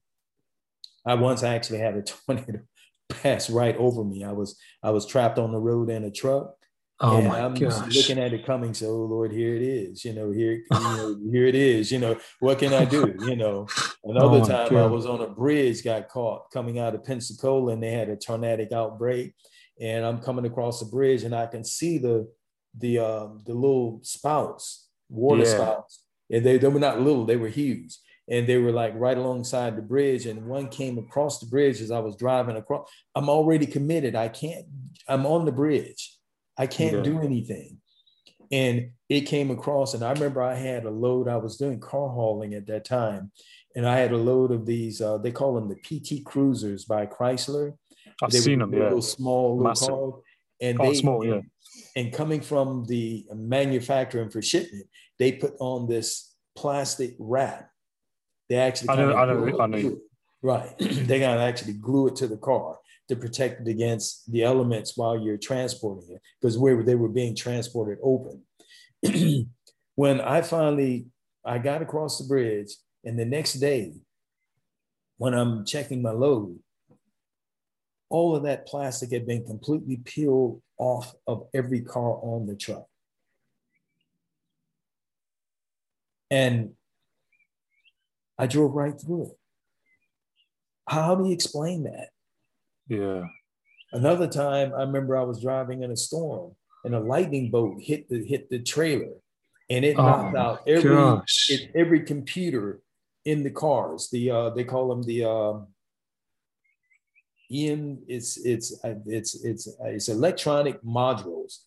I once actually had a tornado pass right over me. I was I was trapped on the road in a truck Oh and my I'm gosh. looking at it coming. So, oh Lord, here it is. You know, here, you know, here it is. You know, what can I do? You know, another oh time God. I was on a bridge, got caught coming out of Pensacola, and they had a tornadic outbreak. And I'm coming across the bridge, and I can see the the uh, the little spouts, water yeah. spouts, and they, they were not little; they were huge, and they were like right alongside the bridge. And one came across the bridge as I was driving across. I'm already committed. I can't. I'm on the bridge I can't yeah. do anything. And it came across, and I remember I had a load, I was doing car hauling at that time. And I had a load of these, uh, they call them the PT Cruisers by Chrysler. I've they seen them, yeah. Little small, little Massive. car. And oh, they, small, yeah. And coming from the manufacturing for shipment, they put on this plastic wrap. They actually, I know, I know, I know. Right. they got to actually glue it to the car to protect it against the elements while you're transporting it because where they were being transported open. when I finally I got across the bridge, and the next day, when I'm checking my load, all of that plastic had been completely peeled off of every car on the truck. And I drove right through it. How do you explain that? Yeah. Another time, I remember I was driving in a storm and a lightning bolt hit the hit the trailer, and it knocked oh, out every it, every computer in the cars. The uh, they call them the uh, EM. It's it's uh, it's it's uh, it's electronic modules.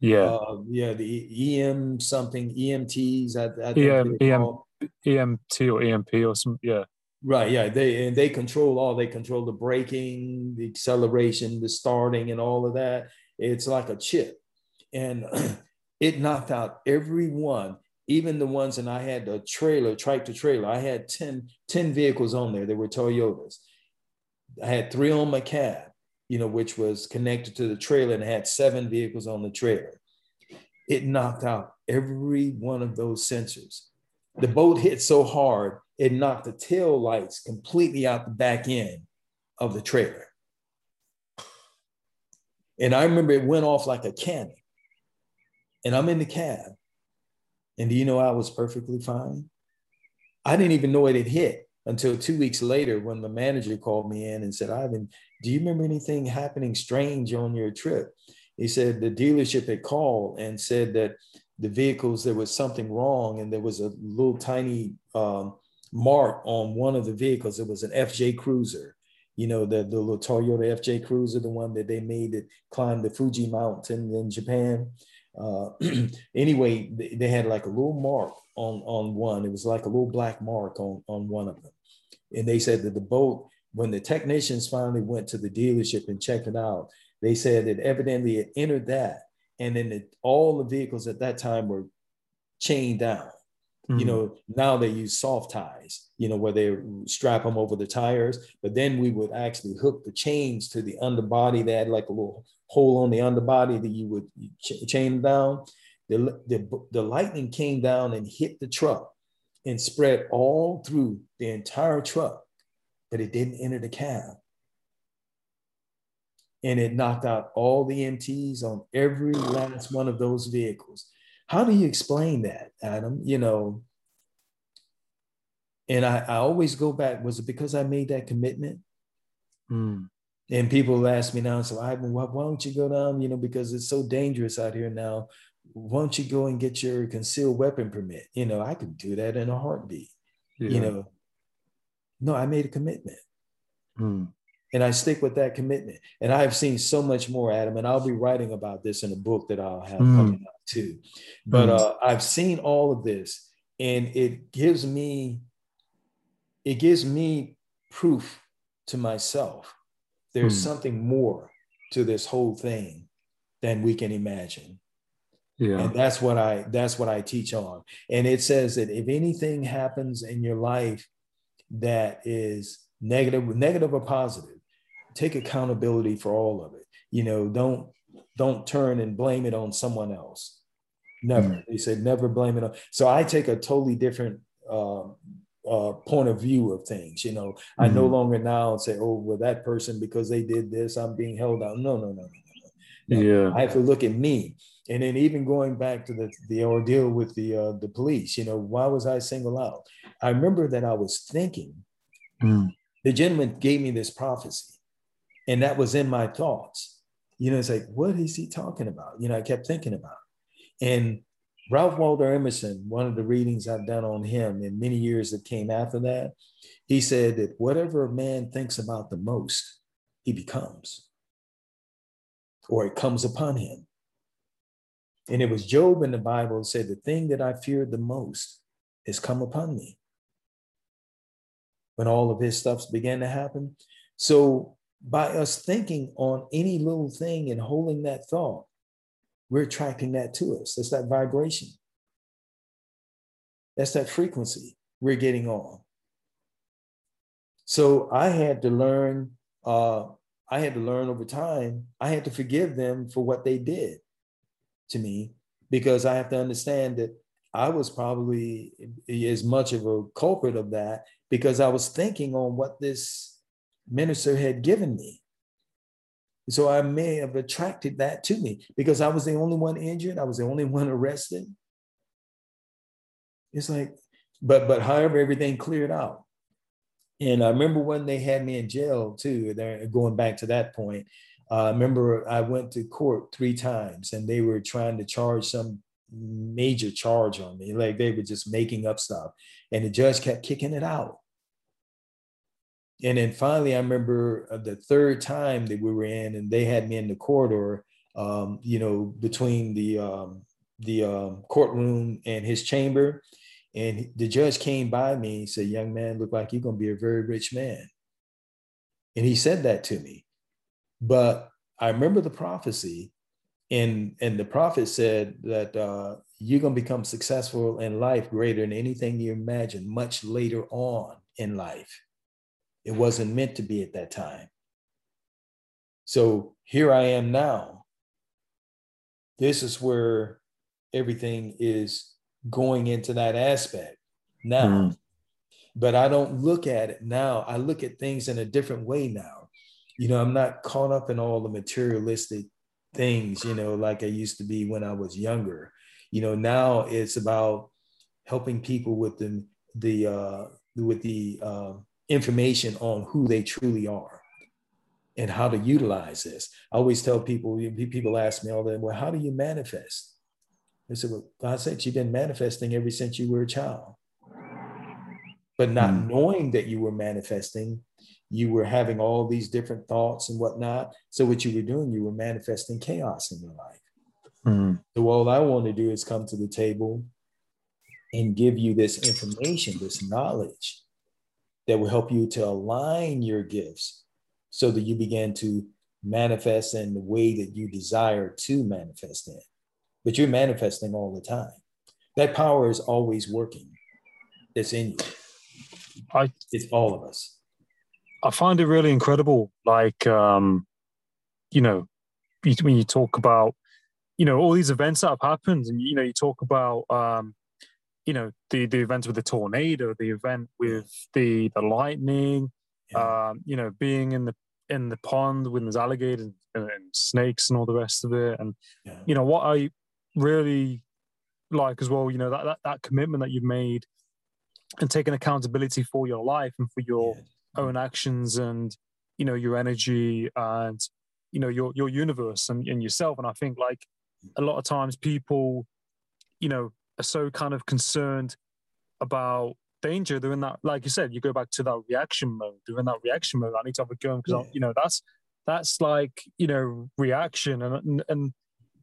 Yeah, uh, yeah. The EM something EMTs. I, I EM, EM, EMT or EMP or some. Yeah. Right. Yeah. They and they control all. They control the braking, the acceleration, the starting, and all of that. It's like a chip, and it knocked out every one, even the ones. And I had a trailer, tractor trailer. I had 10, 10 vehicles on there. They were Toyotas. I had three on my cab, you know, which was connected to the trailer, and had seven vehicles on the trailer. It knocked out every one of those sensors. The boat hit so hard it knocked the tail lights completely out the back end of the trailer. And I remember it went off like a cannon. And I'm in the cab. And do you know I was perfectly fine? I didn't even know it had hit until two weeks later when the manager called me in and said, Irvan, do you remember anything happening strange on your trip? He said the dealership had called and said that the vehicles, there was something wrong and there was a little tiny um, mark on one of the vehicles. It was an FJ Cruiser, you know, the, the little Toyota FJ Cruiser, the one that they made that climbed the Fuji Mountain in Japan. Uh, anyway, they, they had like a little mark on, on one. It was like a little black mark on, on one of them. And they said that the boat, when the technicians finally went to the dealership and checked it out, they said that evidently it entered that. And then all the vehicles at that time were chained down. Mm-hmm. You know, now they use soft ties, you know, where they strap them over the tires. But then we would actually hook the chains to the underbody. They had like a little hole on the underbody that you would ch- chain down. The, the, the lightning came down and hit the truck and spread all through the entire truck, but it didn't enter the cab. And it knocked out all the MTs on every last one of those vehicles. How do you explain that, Adam? You know, and I, I always go back, was it because I made that commitment? Mm. And people ask me now, so Irvan, why, why don't you go down? You know, because it's so dangerous out here now. Why don't you go and get your concealed weapon permit? You know, I could do that in a heartbeat. Yeah. You know, no, I made a commitment. Mm and I stick with that commitment. And I have seen so much more, Adam, and I'll be writing about this in a book that I'll have mm. coming out too. But mm. uh, I've seen all of this, and it gives me it gives me proof to myself. There's mm. something more to this whole thing than we can imagine. Yeah. And that's what I that's what I teach on. And it says that if anything happens in your life that is negative, negative or positive, take accountability for all of it. You know, don't don't turn and blame it on someone else. Never. Mm-hmm. They said never blame it on. So I take a totally different uh, uh, point of view of things. You know, mm-hmm. I no mm-hmm. longer now say, oh, well, that person because they did this, I'm being held out. No, no, no, no, no. Yeah. I have to look at me. And then even going back to the the ordeal with the uh, the police, you know, why was I singled out? I remember that I was thinking. Mm. The gentleman gave me this prophecy, and that was in my thoughts. You know, it's like, what is he talking about? You know, I kept thinking about. It. And Ralph Waldo Emerson, one of the readings I've done on him in many years that came after that, he said that whatever a man thinks about the most, he becomes, or it comes upon him. And it was Job in the Bible said, The thing that I feared the most has come upon me. When all of his stuffs began to happen. So, by us thinking on any little thing and holding that thought, we're attracting that to us. That's that vibration. That's that frequency we're getting on. So I had to learn, uh, I had to learn over time, I had to forgive them for what they did to me because I have to understand that I was probably as much of a culprit of that because I was thinking on what this minister had given me. So I may have attracted that to me because I was the only one injured. I was the only one arrested. It's like, but but however, everything cleared out. And I remember when they had me in jail too. Going back to that point. Uh, I remember I went to court three times, and they were trying to charge some major charge on me. Like they were just making up stuff, and the judge kept kicking it out. And then finally, I remember uh, the third time that we were in, and they had me in the corridor, um, you know, between the um, the um, courtroom and his chamber. And the judge came by me and said, Young man, look like you're going to be a very rich man. And he said that to me. But I remember the prophecy, and, and the prophet said that uh, you're going to become successful in life greater than anything you imagine much later on in life. It wasn't meant to be at that time. So here I am now. This is where everything is going into that aspect now. Mm. But I don't look at it now. I look at things in a different way now. You know, I'm not caught up in all the materialistic things, you know, like I used to be when I was younger. You know, now it's about helping people with the the uh, with the uh, information on who they truly are and how to utilize this. I always tell people, people ask me all the time, well, how do you manifest? I said, well, God said you've been manifesting ever since you were a child. But not mm. knowing that you were manifesting, you were having all these different thoughts and whatnot. So what you were doing, you were manifesting chaos in your life. Mm. So all I want to do is come to the table and give you this information, this knowledge that will help you to align your gifts so that you begin to manifest in the way that you desire to manifest in. But you're manifesting all the time. That power is always working. It's in you. I, it's all of us. I find it really incredible. Like, um, you know, when you talk about, you know, all these events that have happened, and you know, you talk about um, you know the the events with the tornado, the event with the the lightning, yeah. um, you know, being in the in the pond with those alligators and, and, snakes and all the rest of it, and yeah. you know what I really like as well, you know that that, that commitment that you've made and taking accountability for your life and for your yeah. own actions and you know your energy and you know your your universe and, and yourself and i think like a lot of times people you know are so kind of concerned about danger. They're in that, like you said, you go back to that reaction mode. They're in that reaction mode. I need to have a gun because yeah. you know that's that's like you know reaction and and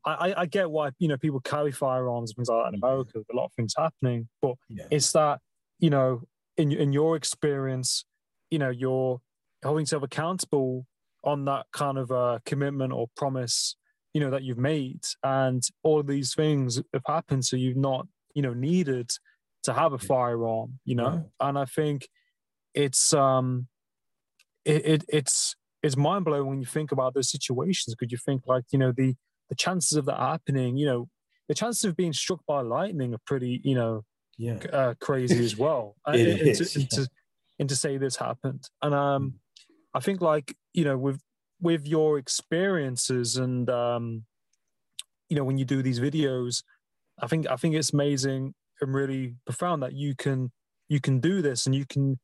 I, I get why you know people carry firearms and things like that in America. With a lot of things happening, but yeah. it's that you know in in your experience, you know you're holding yourself accountable on that kind of uh, commitment or promise you know that you've made and all of these things have happened so you've not you know needed to have a firearm you know and i think it's um it, it it's it's mind blowing when you think about those situations. Could you think like you know the the chances of that happening? You know, the chances of being struck by lightning are pretty you know yeah uh, crazy as well. it and, and, to, and, to, and to say this happened, and um, I think like you know with with your experiences and um, you know when you do these videos, I think I think it's amazing and really profound that you can you can do this and you can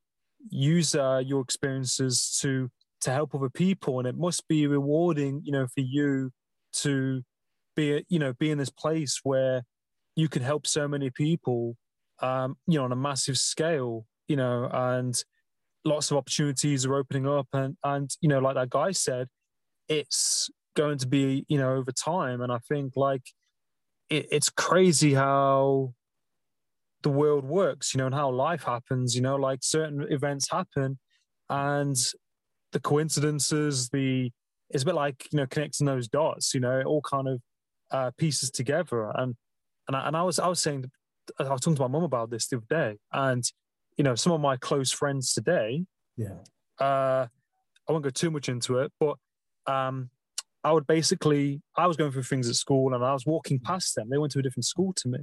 use uh, your experiences to to help other people. And it must be rewarding you know for you to be you know be in this place where you can help so many people um you know on a massive scale you know and lots of opportunities are opening up. And and you know like that guy said it's going to be you know over time. And i think like it, it's crazy how the world works you know and how life happens you know like certain events happen and the coincidences the it's a bit like you know connecting those dots you know it all kind of uh, pieces together. And and I, and I was I was saying I was talking to my mum about this the other day and you know some of my close friends today yeah. uh I won't go too much into it but um I would basically I was going through things at school and I was walking past them. They went to a different school to me.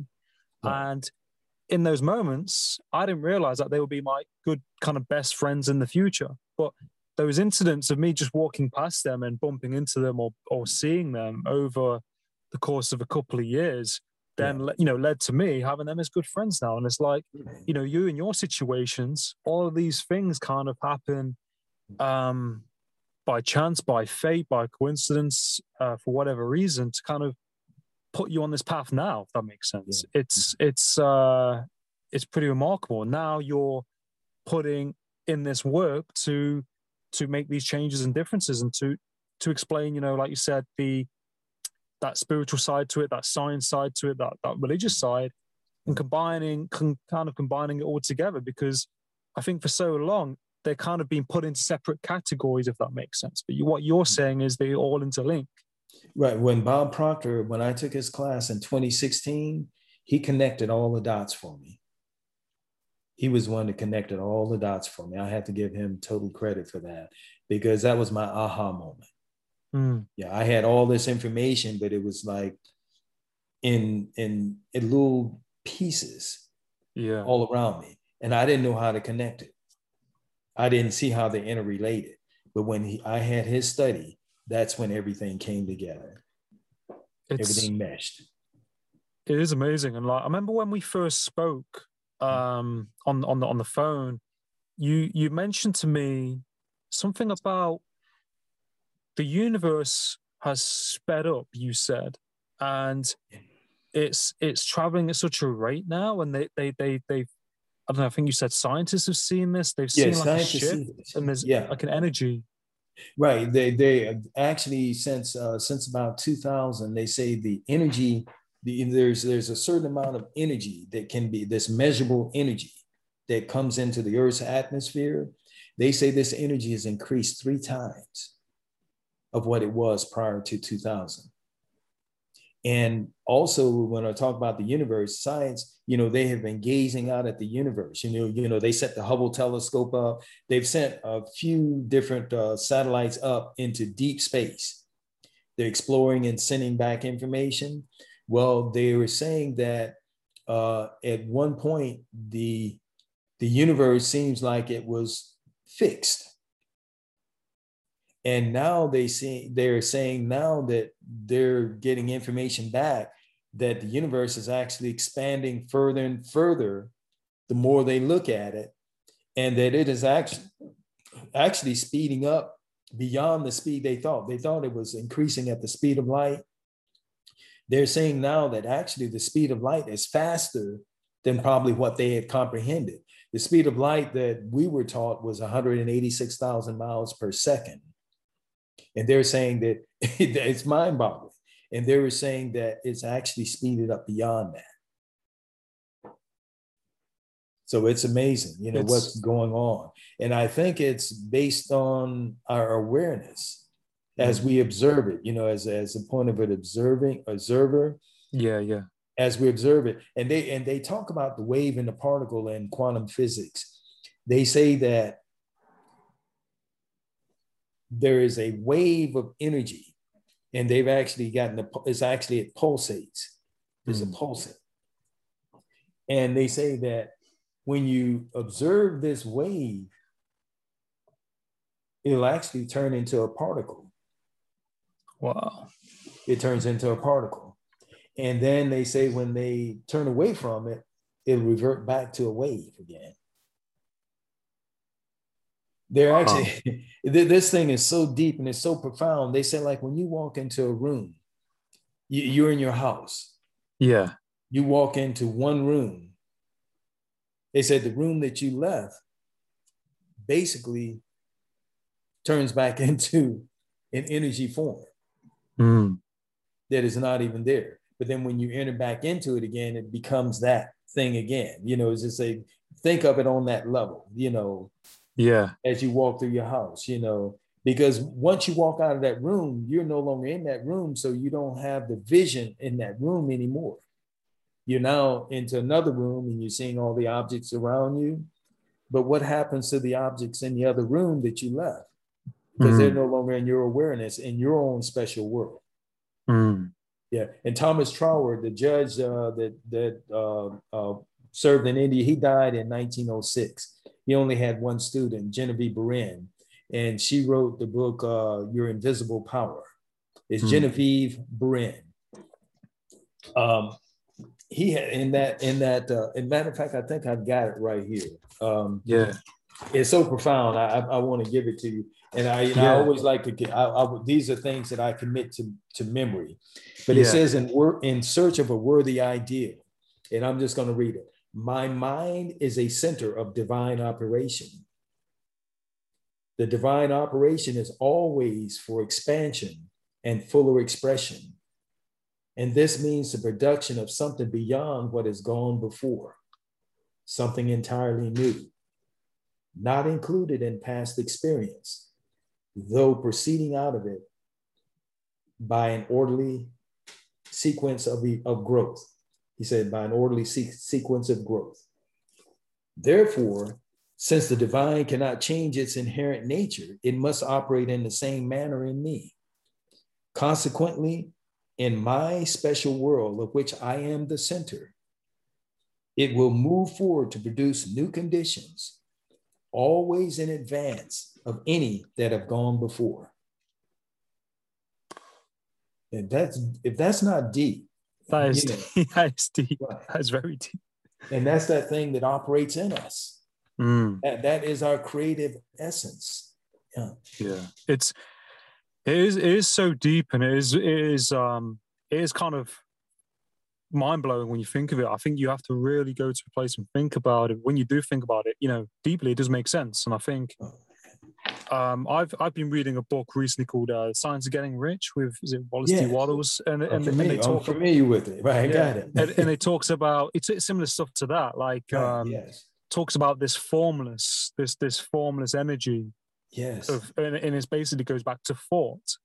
Right. and in those moments I didn't realize that they would be my good kind of best friends in the future. But those incidents of me just walking past them and bumping into them or, or seeing them over the course of a couple of years then le- you know led to me having them as good friends now. And it's like you know you in your situations all of these things kind of happen um by chance by fate by coincidence uh, for whatever reason to kind of put you on this path now if that makes sense. It's it's uh it's pretty remarkable. Now you're putting in this work to to make these changes and differences and to to explain you know like you said the that spiritual side to it that science side to it that that religious side and combining con, kind of combining it all together because i think for so long they're kind of being put into separate categories if that makes sense but you, what you're saying is they all interlink Right. When Bob Proctor, when I took his class in 2016, he connected all the dots for me. He was one that connected all the dots for me. I have to give him total credit for that because that was my aha moment. Mm, Yeah, I had all this information, but it was like in in in little pieces yeah all around me, and I didn't know how to connect it. I didn't see how they interrelated. But when he, I had his study, that's when everything came together. it's Everything meshed. it is amazing and like i remember when we first spoke um on on the on the phone you you mentioned to me something about the universe has sped up you said and it's it's traveling at such a rate now and they they they they've i don't know i think you said scientists have seen this they've Yeah, seen like a shift and there's Yeah. like an energy Right. They they actually since uh, since about 2000 they say the energy the, there's there's a certain amount of energy that can be this measurable energy that comes into the Earth's atmosphere. They say this energy has increased three times of what it was prior to 2000. And also, when I talk about the universe, science, you know, they have been gazing out at the universe. You know, you know, they set the Hubble telescope up. They've sent a few different uh, satellites up into deep space. They're exploring and sending back information. Well, they were saying that uh, at one point the the universe seems like it was fixed and now they see they're saying now that they're getting information back that the universe is actually expanding further and further the more they look at it. And that it is actually actually speeding up beyond the speed they thought. They thought it was increasing at the speed of light. They're saying now that actually the speed of light is faster than probably what they had comprehended. The speed of light that we were taught was 186,000 miles per second and they're saying that it's mind boggling. And they were saying that it's actually speeded up beyond that. So it's amazing, you know, It's- what's going on. And I think it's based on our awareness as mm-hmm. we observe it, you know, as, as a point of an observing observer, yeah yeah as we observe it. And they and they talk about the wave and the particle in quantum physics. They say that there is a wave of energy, and they've actually gotten the it's actually it pulsates. There's mm. a pulsate. And they say that when you observe this wave, it'll actually turn into a particle. Wow. It turns into a particle. And then they say when they turn away from it, it'll revert back to a wave again. They're actually, this thing is so deep and it's so profound. They say, like, when you walk into a room, you're in your house. Yeah. You walk into one room. They said the room that you left basically turns back into an energy form mm. that is not even there. But then when you enter back into it again, it becomes that thing again. You know, it's just a think of it on that level, you know. Yeah. As you walk through your house, you know, because once you walk out of that room, you're no longer in that room. So you don't have the vision in that room anymore. You're now into another room and you're seeing all the objects around you. But what happens to the objects in the other room that you left? Because mm-hmm. they're no longer in your awareness in your own special world. Mm. Yeah, and Thomas Troward, the judge uh, that that uh, uh, served in India, he died in 1906. He only had one student, Genevieve Behrend, and she wrote the book uh, "Your Invisible Power." It's mm. Genevieve Behrend. Um, he had in that in that. Uh, in matter of fact, I think I've got it right here. Um, yeah, it's so profound. I, I, I want to give it to you. And I, you know, yeah. I always like to get, I, I, these are things that I commit to, to memory. But it says in, in search of a worthy ideal. And I'm just going to read it. My mind is a center of divine operation. The divine operation is always for expansion and fuller expression. And this means the production of something beyond what has gone before, something entirely new, not included in past experience, though proceeding out of it by an orderly sequence of, the, of growth. He said, by an orderly se- sequence of growth. Therefore, since the divine cannot change its inherent nature, it must operate in the same manner in me. Consequently, in my special world of which I am the center, it will move forward to produce new conditions, always in advance of any that have gone before. And that's if that's not deep. That is, deep. that is deep. Right. That is very deep. And that's that thing that operates in us. Mm. That, that is our creative essence. Yeah. Yeah. It's it is it is so deep and it is it is um it is kind of mind blowing when you think of it. I think you have to really go to a place and think about it. When you do think about it, you know, deeply, it does make sense. And I think oh um, I've I've been reading a book recently called uh, "Science of Getting Rich" with is it Wallace yeah. D. Wattles, and and, and they talk, I'm familiar with it, right? I got it. and, and it talks about it's similar stuff to that, like um, yes. talks about this formless, this this formless energy. Yes, of, and, and it basically goes back to thought,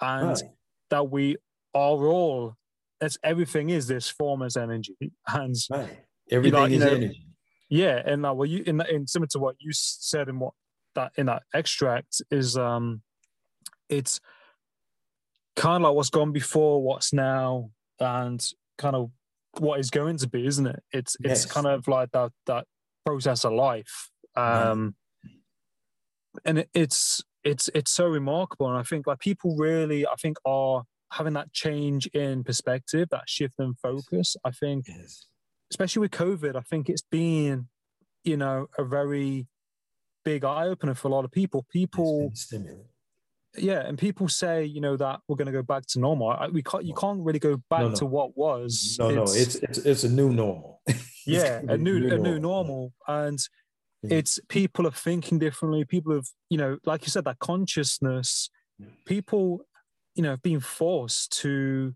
and right. that we are all. That's everything is this formless energy, and right. everything you know, is you know, energy. Yeah, and uh, well, you in, in similar to what you said and what that in that extract is um it's kind of like what's gone before, what's now, and kind of what is going to be, isn't it? It's it's yes. kind of like that that process of life. Um and it, it's it's it's so remarkable. And I think like people really I think are having that change in perspective, that shift in focus. I think yes. especially with COVID, I think it's been, you know, a very big eye opener for a lot of people. People, yeah, and people say you know that we're going to go back to normal. I, we can't. You can't really go back no, no. to what was. No, it's, no, it's it's it's a new normal. yeah, a new, new a new normal, and yeah. it's people are thinking differently. People have you know, like you said, that consciousness. People, you know, have been forced to,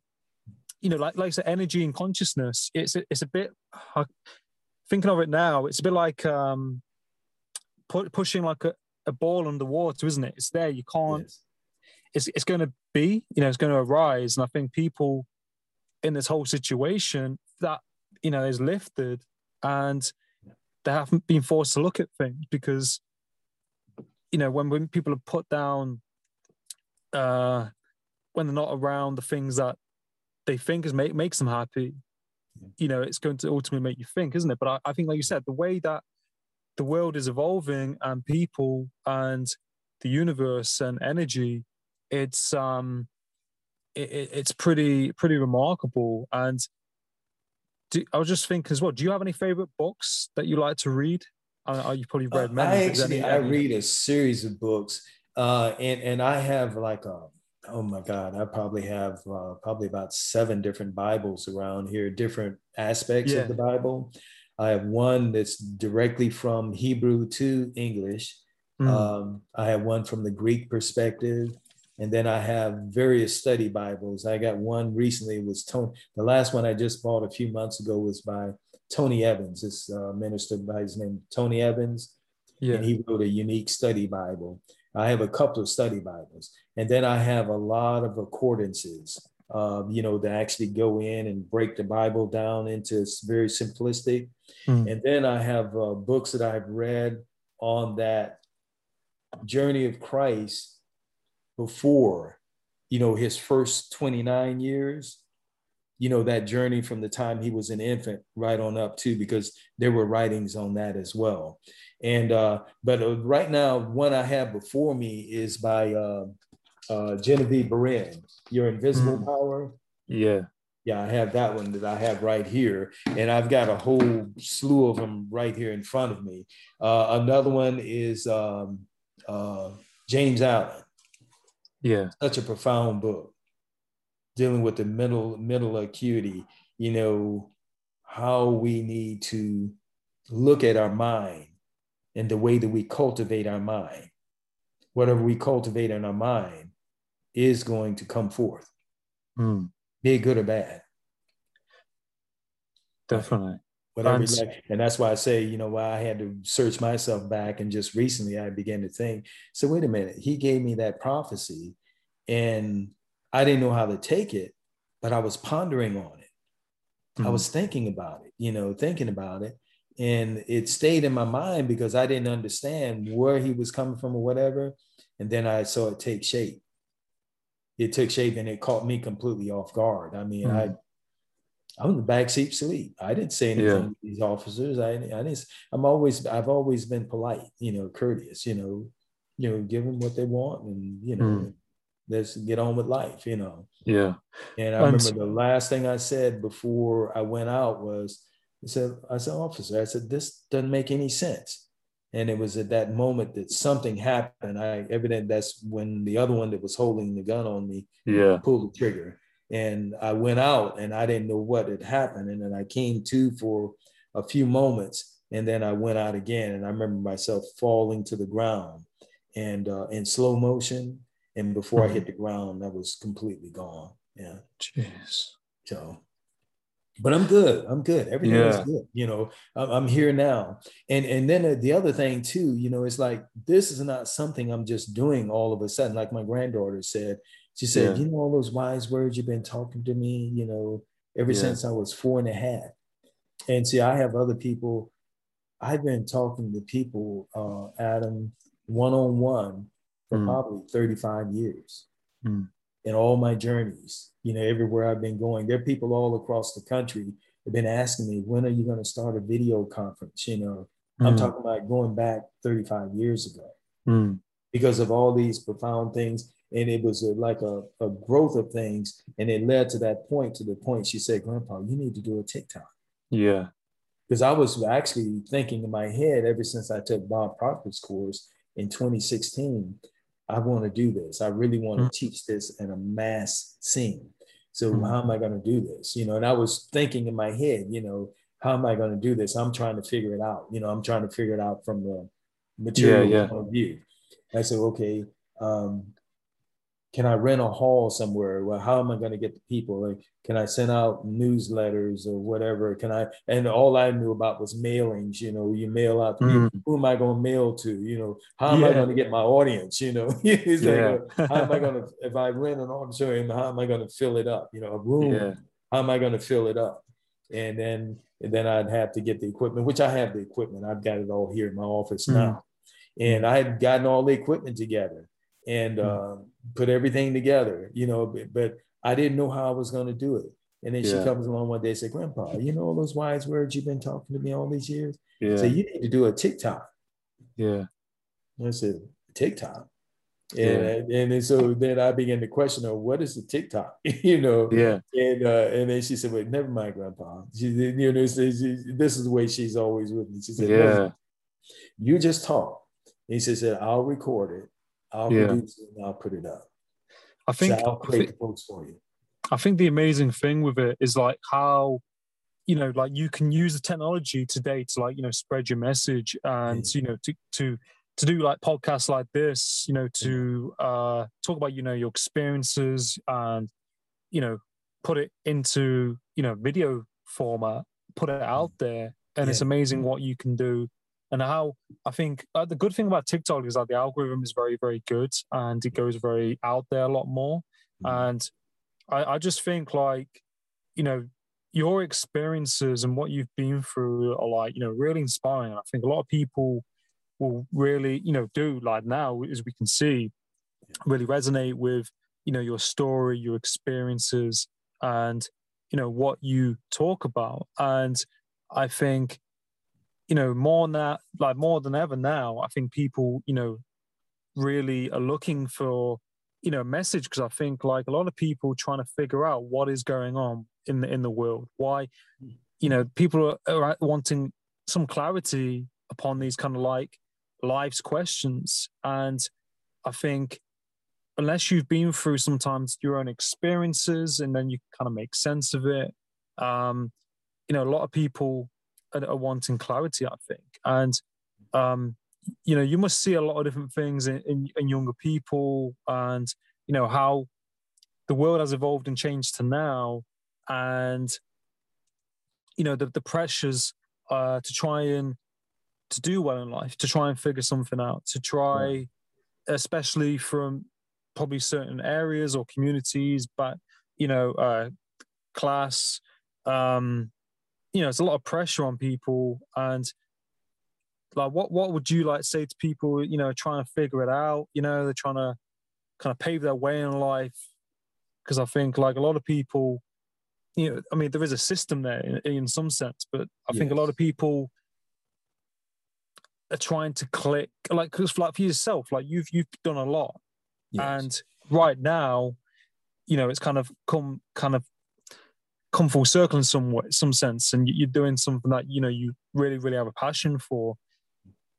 you know, like like I said, energy and consciousness. It's a, it's a bit. Uh, thinking of it now, it's a bit like um, pu- pushing like a, a ball underwater, isn't it? It's there. You can't. Yes. It's it's going to be, you know, it's going to arise, and I think people in this whole situation that you know is lifted, and they haven't been forced to look at things because you know when when people are put down uh, when they're not around the things that they think is make makes them happy, you know, it's going to ultimately make you think, isn't it? But I, I think, like you said, the way that the world is evolving and people and the universe and energy, it's um, it, it's pretty pretty remarkable. And do, I was just thinking as well. Do you have any favorite books that you like to read? Uh, you probably read many. I actually any, I read a series of books, uh, and and I have like a oh my god i probably have uh, probably about seven different bibles around here different aspects yeah. of the bible i have one that's directly from hebrew to english. Mm. um, i have one from the greek perspective and then i have various study bibles. I got one recently was tony the last one i just bought a few months ago was by tony evans. This uh, minister by his name tony evans. Yeah. and he wrote a unique study bible. I have a couple of study Bibles, and then I have a lot of accordances, uh, you know, that actually go in and break the Bible down into very simplistic. Mm. And then I have uh, books that I've read on that journey of Christ before, you know, his first 29 years you know that journey from the time he was an infant right on up to because there were writings on that as well and uh, but uh, right now, one I have before me is by uh, uh, Genevieve Behrend, Your Invisible mm. Power. Yeah. Yeah, I have that one that I have right here. And I've got a whole slew of them right here in front of me. Uh, another one is um, uh, James Allen. Yeah. Such a profound book dealing with the mental mental acuity, you know, how we need to look at our mind and the way that we cultivate our mind. Whatever we cultivate in our mind is going to come forth, mm. be it good or bad. Definitely. Whatever, and that's why I say, you know, why I had to search myself back, and just recently I began to think. So wait a minute, he gave me that prophecy, and I didn't know how to take it, but I was pondering on it. Mm-hmm. I hmm. was thinking about it, you know, thinking about it, and it stayed in my mind because I didn't understand where he was coming from or whatever. And then I saw it take shape. It took shape and it caught me completely off guard. I mean, mm I I was in the backseat sleep. I didn't say anything yeah. to these officers. I, I didn't. I'm always. I've always been polite. You know, courteous. You know, you know, give them what they want, and you know, mm. let's get on with life. You know. Yeah. And I remember the last thing I said before I went out was, I said, I said, officer, I said, this doesn't make any sense. And it was at that moment that something happened. I evident that's when the other one that was holding the gun on me yeah. pulled the trigger. And I went out and I didn't know what had happened. And then I came to for a few moments and then I went out again. And I remember myself falling to the ground and uh, in slow motion. And before mm-hmm. I hit the ground, I was completely gone. Yeah. Jeez. So but I'm good. I'm good. Everything yeah. is good. You know, I'm, I'm, here now. And and then uh, the other thing too, you know, it's like this is not something I'm just doing all of a sudden. Like my granddaughter said, she said, yeah. you know, all those wise words you've been talking to me, you know, ever yeah. since I was four and a half. And see, I have other people. I've been talking to people, uh, Adam, one on one for mm. probably 35 years. Mm in all my journeys, you know, everywhere I've been going. There are people all across the country have been asking me, when are you going to start a video conference? You know, mm. I'm talking about going back 35 years ago mm. because of all these profound things. And it was a, like a, a growth of things. And it led to that point, to the point she said, Grandpa, you need to do a TikTok. Yeah. Because I was actually thinking in my head ever since I took Bob Proctor's course in 2016 I want to do this. I really want to mm-hmm. teach this in a mass scene. So mm-hmm. how am I going to do this? You know, and I was thinking in my head, you know, how am I going to do this? I'm trying to figure it out. You know, I'm trying to figure it out from the material yeah, yeah. point of view. I said, okay, um, can I rent a hall somewhere? Well, how am I going to get the people? Like, can I send out newsletters or whatever? Can I? And all I knew about was mailings. You know, you mail out. Mm. Who am I going to mail to? You know, how am yeah. I going to get my audience? You know, yeah. like, how am I going to? If I rent an auditorium, how am I going to fill it up? You know, a room. Yeah. How am I going to fill it up? And then, and then I'd have to get the equipment, which I have the equipment. I've got it all here in my office mm. now, and I had gotten all the equipment together and uh, put everything together, you know, but, but I didn't know how I was going to do it. And then yeah. she comes along one day and said, Grandpa, you know all those wise words you've been talking to me all these years? Yeah. So you need to do a TikTok. Yeah. And I said, TikTok. And, yeah. and then so then I began to question her, what is the TikTok? you know? Yeah. And uh, and then she said, wait, never mind, Grandpa. She, you know, she, she, this is the way she's always with me. She said, yeah. you just talk. And she said, I'll record it, I'll yeah. produce it, and I'll put it up. I think so I'll create the posts for you. I think the amazing thing with it is like how you know like you can use the technology today to like you know spread your message and mm. you know to to to do like podcasts like this you know to uh talk about you know your experiences and you know put it into you know video format put it out mm. there and yeah. it's amazing what you can do and how i think uh, the good thing about tiktok is that the algorithm is very very good and it goes very out there a lot more. Mm. and I, I just think like you know your experiences and what you've been through are like you know really inspiring. I think a lot of people will really you know do like now as we can see really resonate with you know your story your experiences and you know what you talk about. And i think you know more that like more than ever now i think people you know really are looking for you know message because I think like a lot of people trying to figure out what is going on in the in the world. Why, you know, people are, are wanting some clarity upon these kind of like life's questions, and I think unless you've been through sometimes your own experiences and then you kind of make sense of it, um, you know, a lot of people are wanting clarity. I think, and um, you know you must see a lot of different things in, in, in, younger people and you know how the world has evolved and changed to now and you know the, the pressures uh, to try and to do well in life to try and figure something out to try yeah. especially from probably certain areas or communities but you know uh, class um you know it's a lot of pressure on people and like what what would you like say to people you know trying to figure it out you know they're trying to kind of pave their way in life because i think like a lot of people you know i mean there is a system there in, in some sense but i yes. think a lot of people are trying to click like because like for yourself like you've you've done a lot yes. and right now you know it's kind of come kind of come full circle in some way some sense and you're doing something that you know you really really have a passion for.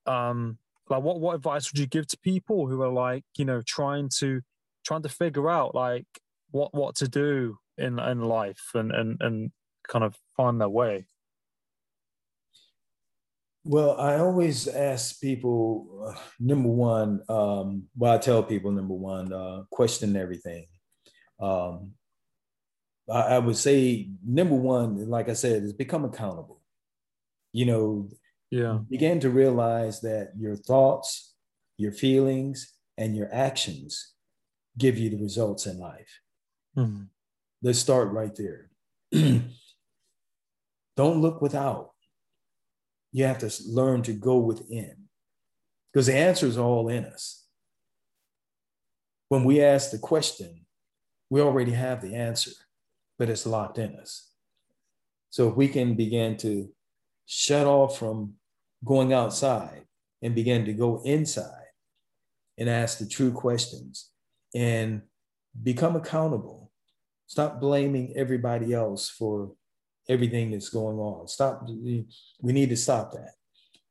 Um like what what advice would you give to people who are like you know trying to trying to figure out like what what to do in in life and and and kind of find their way? Well i always ask people uh, number one um well i tell people number one uh question everything. Um I, I would say number one like i said is become accountable. You know yeah. begin to realize that your thoughts your feelings and your actions give you the results in life. Mm-hmm. let's start right there. Don't look without. You have to learn to go within because the answer is all in us. When we ask the question we already have the answer but it's locked in us so if we can begin to shut off from going outside and begin to go inside and ask the true questions and become accountable. Stop blaming everybody else for everything that's going on. Stop. We need to stop that.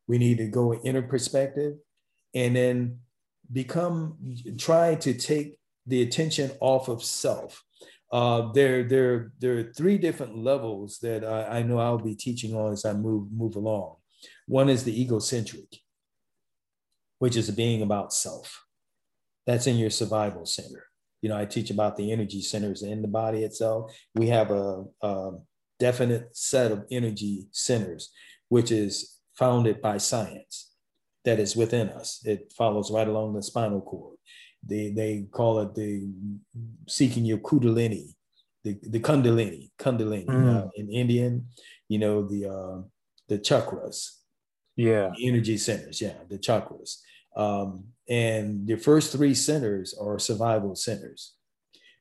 We need to go inner perspective and then become, try to take the attention off of self. Uh, there, there, there are three different levels that I, I know I'll be teaching on as I move move along. One is the egocentric, which is being about self. That's in your survival center. You know, I teach about the energy centers in the body itself. We have a, a definite set of energy centers, which is founded by science that is within us. It follows right along the spinal cord. They, they call it the seeking your kundalini, the, the kundalini, kundalini mm. uh, in Indian, you know, the, uh, the chakras, yeah the energy centers yeah the chakras Um, and the first three centers are survival centers.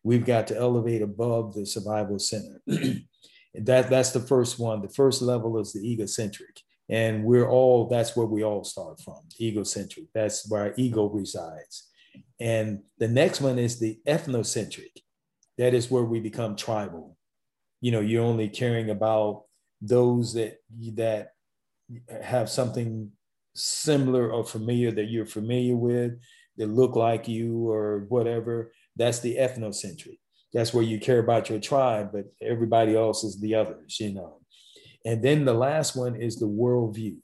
We've got to elevate above the survival center. that, that's the first one. The first level is the egocentric. And we're all, that's where we all start from, egocentric. That's where our ego resides. And the next one is the ethnocentric. That is where we become tribal. You know, you're only caring about those that that have something similar or familiar that you're familiar with, that look like you or whatever. That's the ethnocentric. That's where you care about your tribe, but everybody else is the others, you know. And then the last one is the worldview.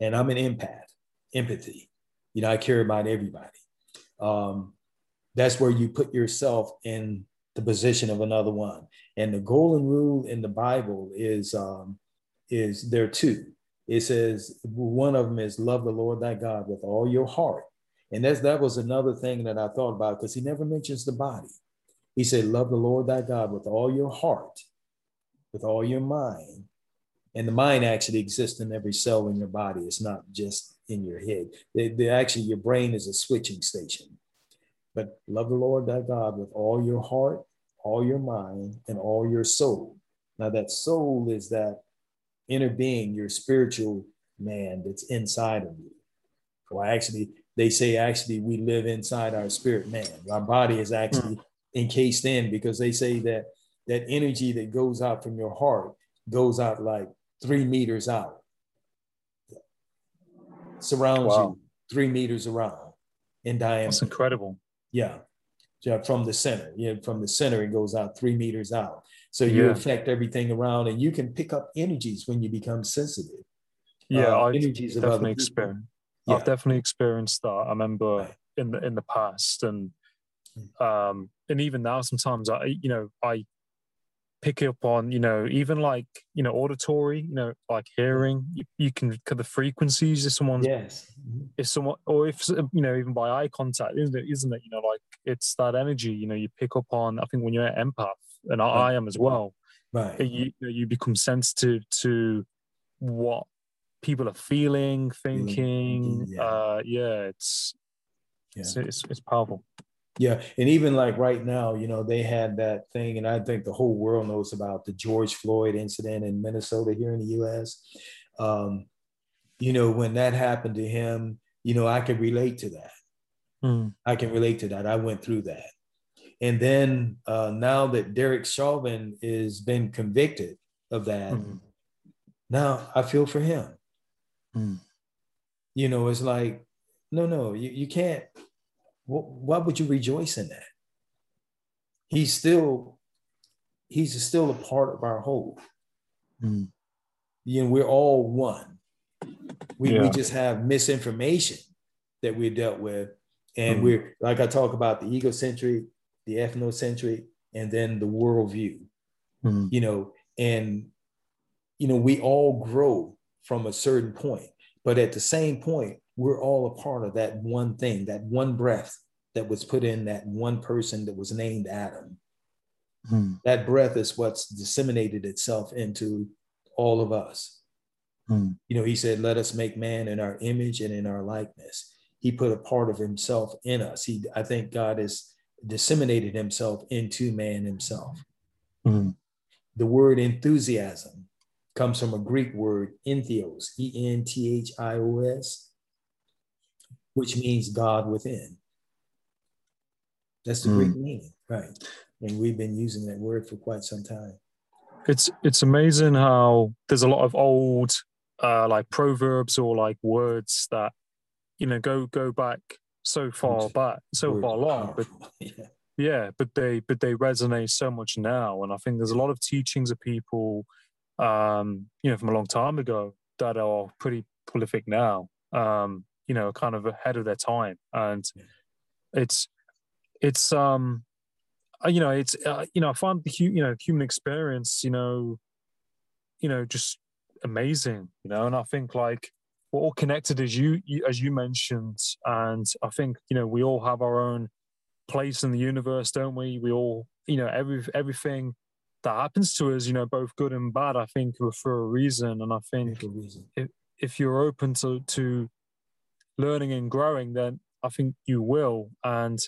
And I'm an empath, empathy. You know, I care about everybody. Um, that's where you put yourself in the position of another one. And the golden rule in the Bible is um, is there two. It says one of them is love the Lord thy God with all your heart. And that's that was another thing that I thought about because he never mentions the body. He said, Love the Lord thy God with all your heart, with all your mind. And the mind actually exists in every cell in your body. It's not just in your head. They, they actually, your brain is a switching station. But love the Lord thy God with all your heart, all your mind, and all your soul. Now, that soul is that inner being, your spiritual man that's inside of you. Well, actually, they say actually we live inside our spirit man. Our body is actually encased in because they say that that energy that goes out from your heart goes out like three meters out, surrounds wow. you three meters around in diameter. That's incredible. Yeah. Yeah, from the center. Yeah, from the center, it goes out three meters out. So you yeah. affect everything around, and you can pick up energies when you become sensitive. Yeah, uh, I've definitely experienced. Yeah. I've definitely experienced that. I remember right. in the in the past, and hmm. um, and even now, sometimes I, you know, I pick up on you know even like you know auditory you know like hearing. You, you can cut the frequencies if someone's yes. Mm-hmm. if someone or if you know even by eye contact isn't it isn't it? You know like it's that energy you know you pick up on i think when you're an empath and right. i am as well right. you, you become sensitive to what people are feeling thinking. Yeah, uh yeah it's yeah. It's, it's, it's powerful yeah, and even like right now, you know, they had that thing, and I think the whole world knows about the George Floyd incident in Minnesota here in the U.S. Um, you know, when that happened to him, you know, I can relate to that. Mm. I can relate to that. I went through that, and then uh, now that Derek Chauvin is been convicted of that, mm. now I feel for him. Mm. You know, it's like, no, no, you, you can't why would you rejoice in that? He's still, he's still a part of our whole. Mm. You know, we're all one. We, yeah. we just have misinformation that we're dealt with. And mm. we're, like I talk about the egocentric, the ethnocentric, and then the worldview, mm. you know, and, you know, we all grow from a certain point, but at the same point, we're all a part of that one thing, that one breath that was put in that one person that was named Adam. Hmm. That breath is what's disseminated itself into all of us. Hmm. You know, he said, Let us make man in our image and in our likeness. He put a part of himself in us. He, I think God has disseminated himself into man himself. Hmm. The word enthusiasm comes from a Greek word, entheos, E N T H I O S, which means God within. That's the mm. Greek meaning, right? And we've been using that word for quite some time. It's it's amazing how there's a lot of old uh, like proverbs or like words that you know go go back so far back, so far long, but yeah. yeah, but they but they resonate so much now, and I think there's a lot of teachings of people, um, you know, from a long time ago that are pretty prolific now, um, you know, kind of ahead of their time, and it's it's um uh, you know it's uh, you know i find the you know human experience you know you know just amazing you know? And i think like we're all connected as you, you as you mentioned. And i think you know we all have our own place in the universe don't we? We all you know every everything that happens to us you know both good and bad i think for a reason. And i think if, if you're open to to learning and growing, then I think you will. And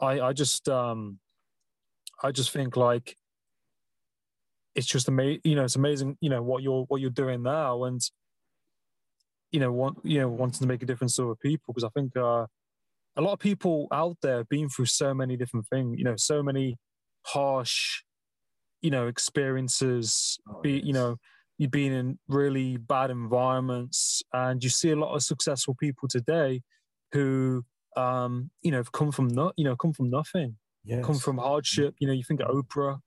I, I just, um, I just think like it's just amazing. You know, it's amazing. You know what you're what you're doing now, and you know, want you know wanting to make a difference to other people because I think uh, a lot of people out there have been through so many different things. You know, so many harsh, you know, experiences. Oh, be yes. you know, you've been in really bad environments, and you see a lot of successful people today who um, you know have come from not you know come from nothing, yes. come from hardship. You know, you think of Oprah,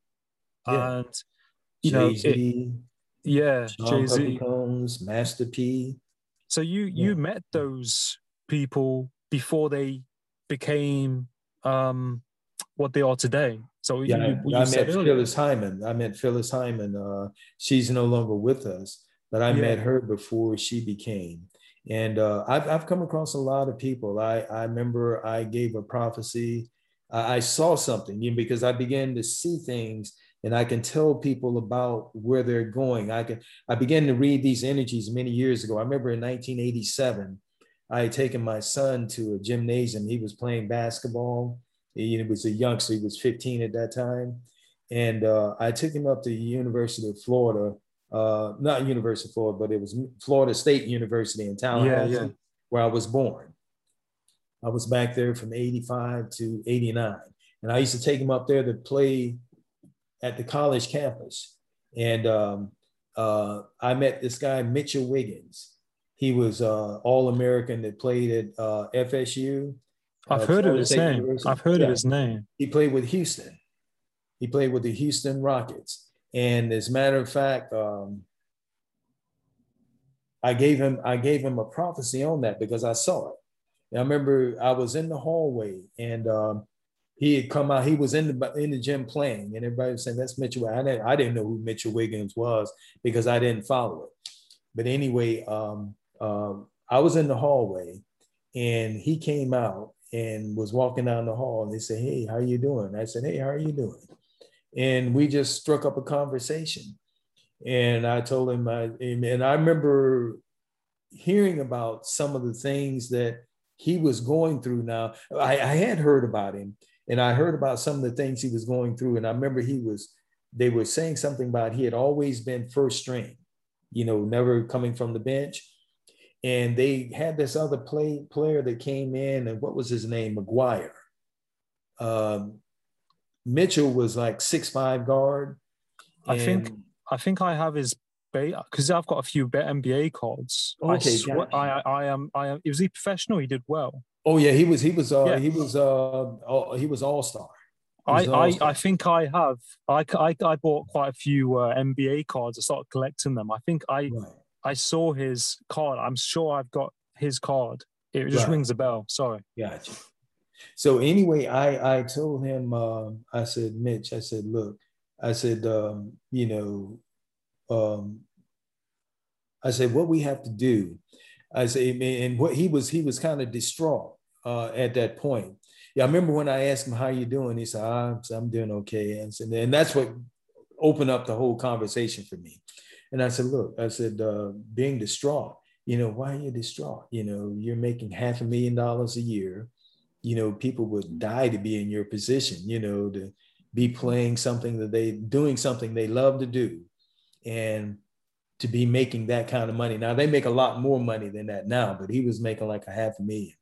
yeah. and you Jay-Z, know, it, yeah, Jay Z, Master P. So you you yeah. met those people before they became um, what they are today. So yeah, you, you I met earlier. Phyllis Hyman. I met Phyllis Hyman. Uh, she's no longer with us, but I yeah. met her before she became. And uh, I've, I've come across a lot of people. I, I remember I gave a prophecy. I, I saw something you know, because I began to see things and I can tell people about where they're going. I can I began to read these energies many years ago. I remember in 1987, I had taken my son to a gymnasium. He was playing basketball. He was a youngster. He was 15 at that time, and uh, I took him up to the University of Florida. Uh, not University of Florida, but it was Florida State University in Tallahassee, yeah, yeah. where I was born. I was back there from 85 to 89. And I used to take him up there to play at the college campus. And um, uh, I met this guy, Mitchell Wiggins. He was uh, All American that played at uh, FSU. I've uh, heard of his State name. University. I've heard yeah. of his name. He played with Houston. He played with the Houston Rockets. And as a matter of fact, um, I gave him I gave him a prophecy on that because I saw it. And I remember I was in the hallway and um, he had come out. He was in the in the gym playing, and everybody was saying that's Mitchell. I didn't I didn't know who Mitchell Wiggins was because I didn't follow it. But anyway, um, um, I was in the hallway, and he came out and was walking down the hall, and they said, "Hey, how you doing?" I said, "Hey, how are you doing?" And we just struck up a conversation, and I told him, I, and I remember hearing about some of the things that he was going through. Now, I, I had heard about him and I heard about some of the things he was going through. And I remember he was, they were saying something about he had always been first string, you know, never coming from the bench. And they had this other play player that came in, and what was his name? McGuire. Um, Mitchell was like six five guard. I think I think I have his because I've got a few NBA cards. Okay, I, sw- I, I am I am. Was he professional? He did well. Oh yeah, he was. He was. Uh, yeah. He was. Uh, he was all star. I, I, I think I have. I, I, I bought quite a few uh, NBA cards. I started collecting them. I think I right. I saw his card. I'm sure I've got his card. It just right. rings a bell. Sorry. Gotcha. So anyway, I I told him. Uh, I said, Mitch. I said, look. I said, um, you know, um, I said, what we have to do. I said, and what he was, he was kind of distraught uh, at that point. Yeah, I remember when I asked him how you doing. He said, ah, "I'm doing okay," and, and that's what opened up the whole conversation for me. And I said, "Look," I said, uh, "Being distraught, you know, why are you distraught? You know, you're making half a million dollars a year. You know, people would die to be in your position. You know, to be playing something that they doing something they love to do, and." to be making that kind of money. Now they make a lot more money than that now, but he was making like a half a million.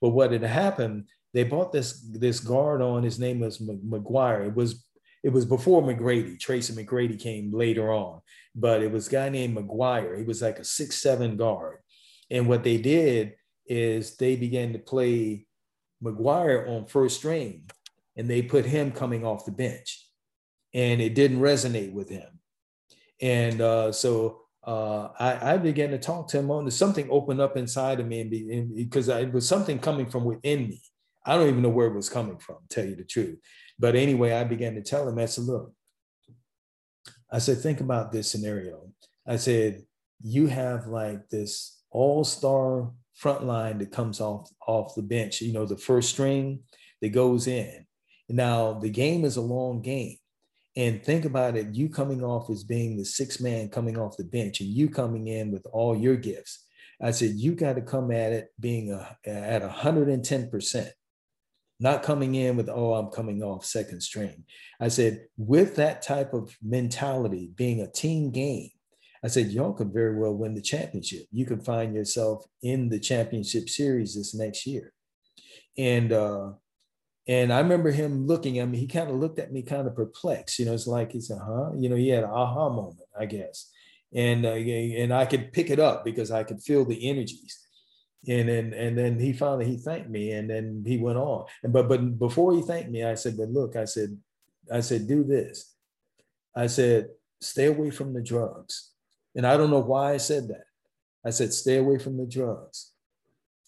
But what had happened, they bought this this guard on. His name was McGuire. It was it was before McGrady. Tracy McGrady came later on, but it was a guy named McGuire. He was like a six seven guard, and what they did is they began to play McGuire on first string, and they put him coming off the bench, and it didn't resonate with him. And uh, so uh, I, I, began to talk to him on something opened up inside of me and, be, and because it was something coming from within me. I don't even know where it was coming from, tell you the truth. But anyway, I began to tell him, I said, look, I said, think about this scenario. I said, you have like this all-star front line that comes off off the bench, you know, the first string that goes in. Now the game is a long game. And think about it you coming off as being the six man coming off the bench and you coming in with all your gifts. I said, you got to come at it being a, at 110%, not coming in with, oh, I'm coming off second string. I said, with that type of mentality, being a team game, I said, y'all could very well win the championship. You could find yourself in the championship series this next year. And uh, and I remember him looking at me. He kind of looked at me, kind of perplexed. You know, it's like he said, "Huh?" You know, he had an aha moment, I guess. And uh, and I could pick it up because I could feel the energies. And then and then he finally he thanked me, and then he went on. And but but before he thanked me, I said, "But look," I said, "I said do this." I said, "Stay away from the drugs." And I don't know why I said that. I said, "Stay away from the drugs."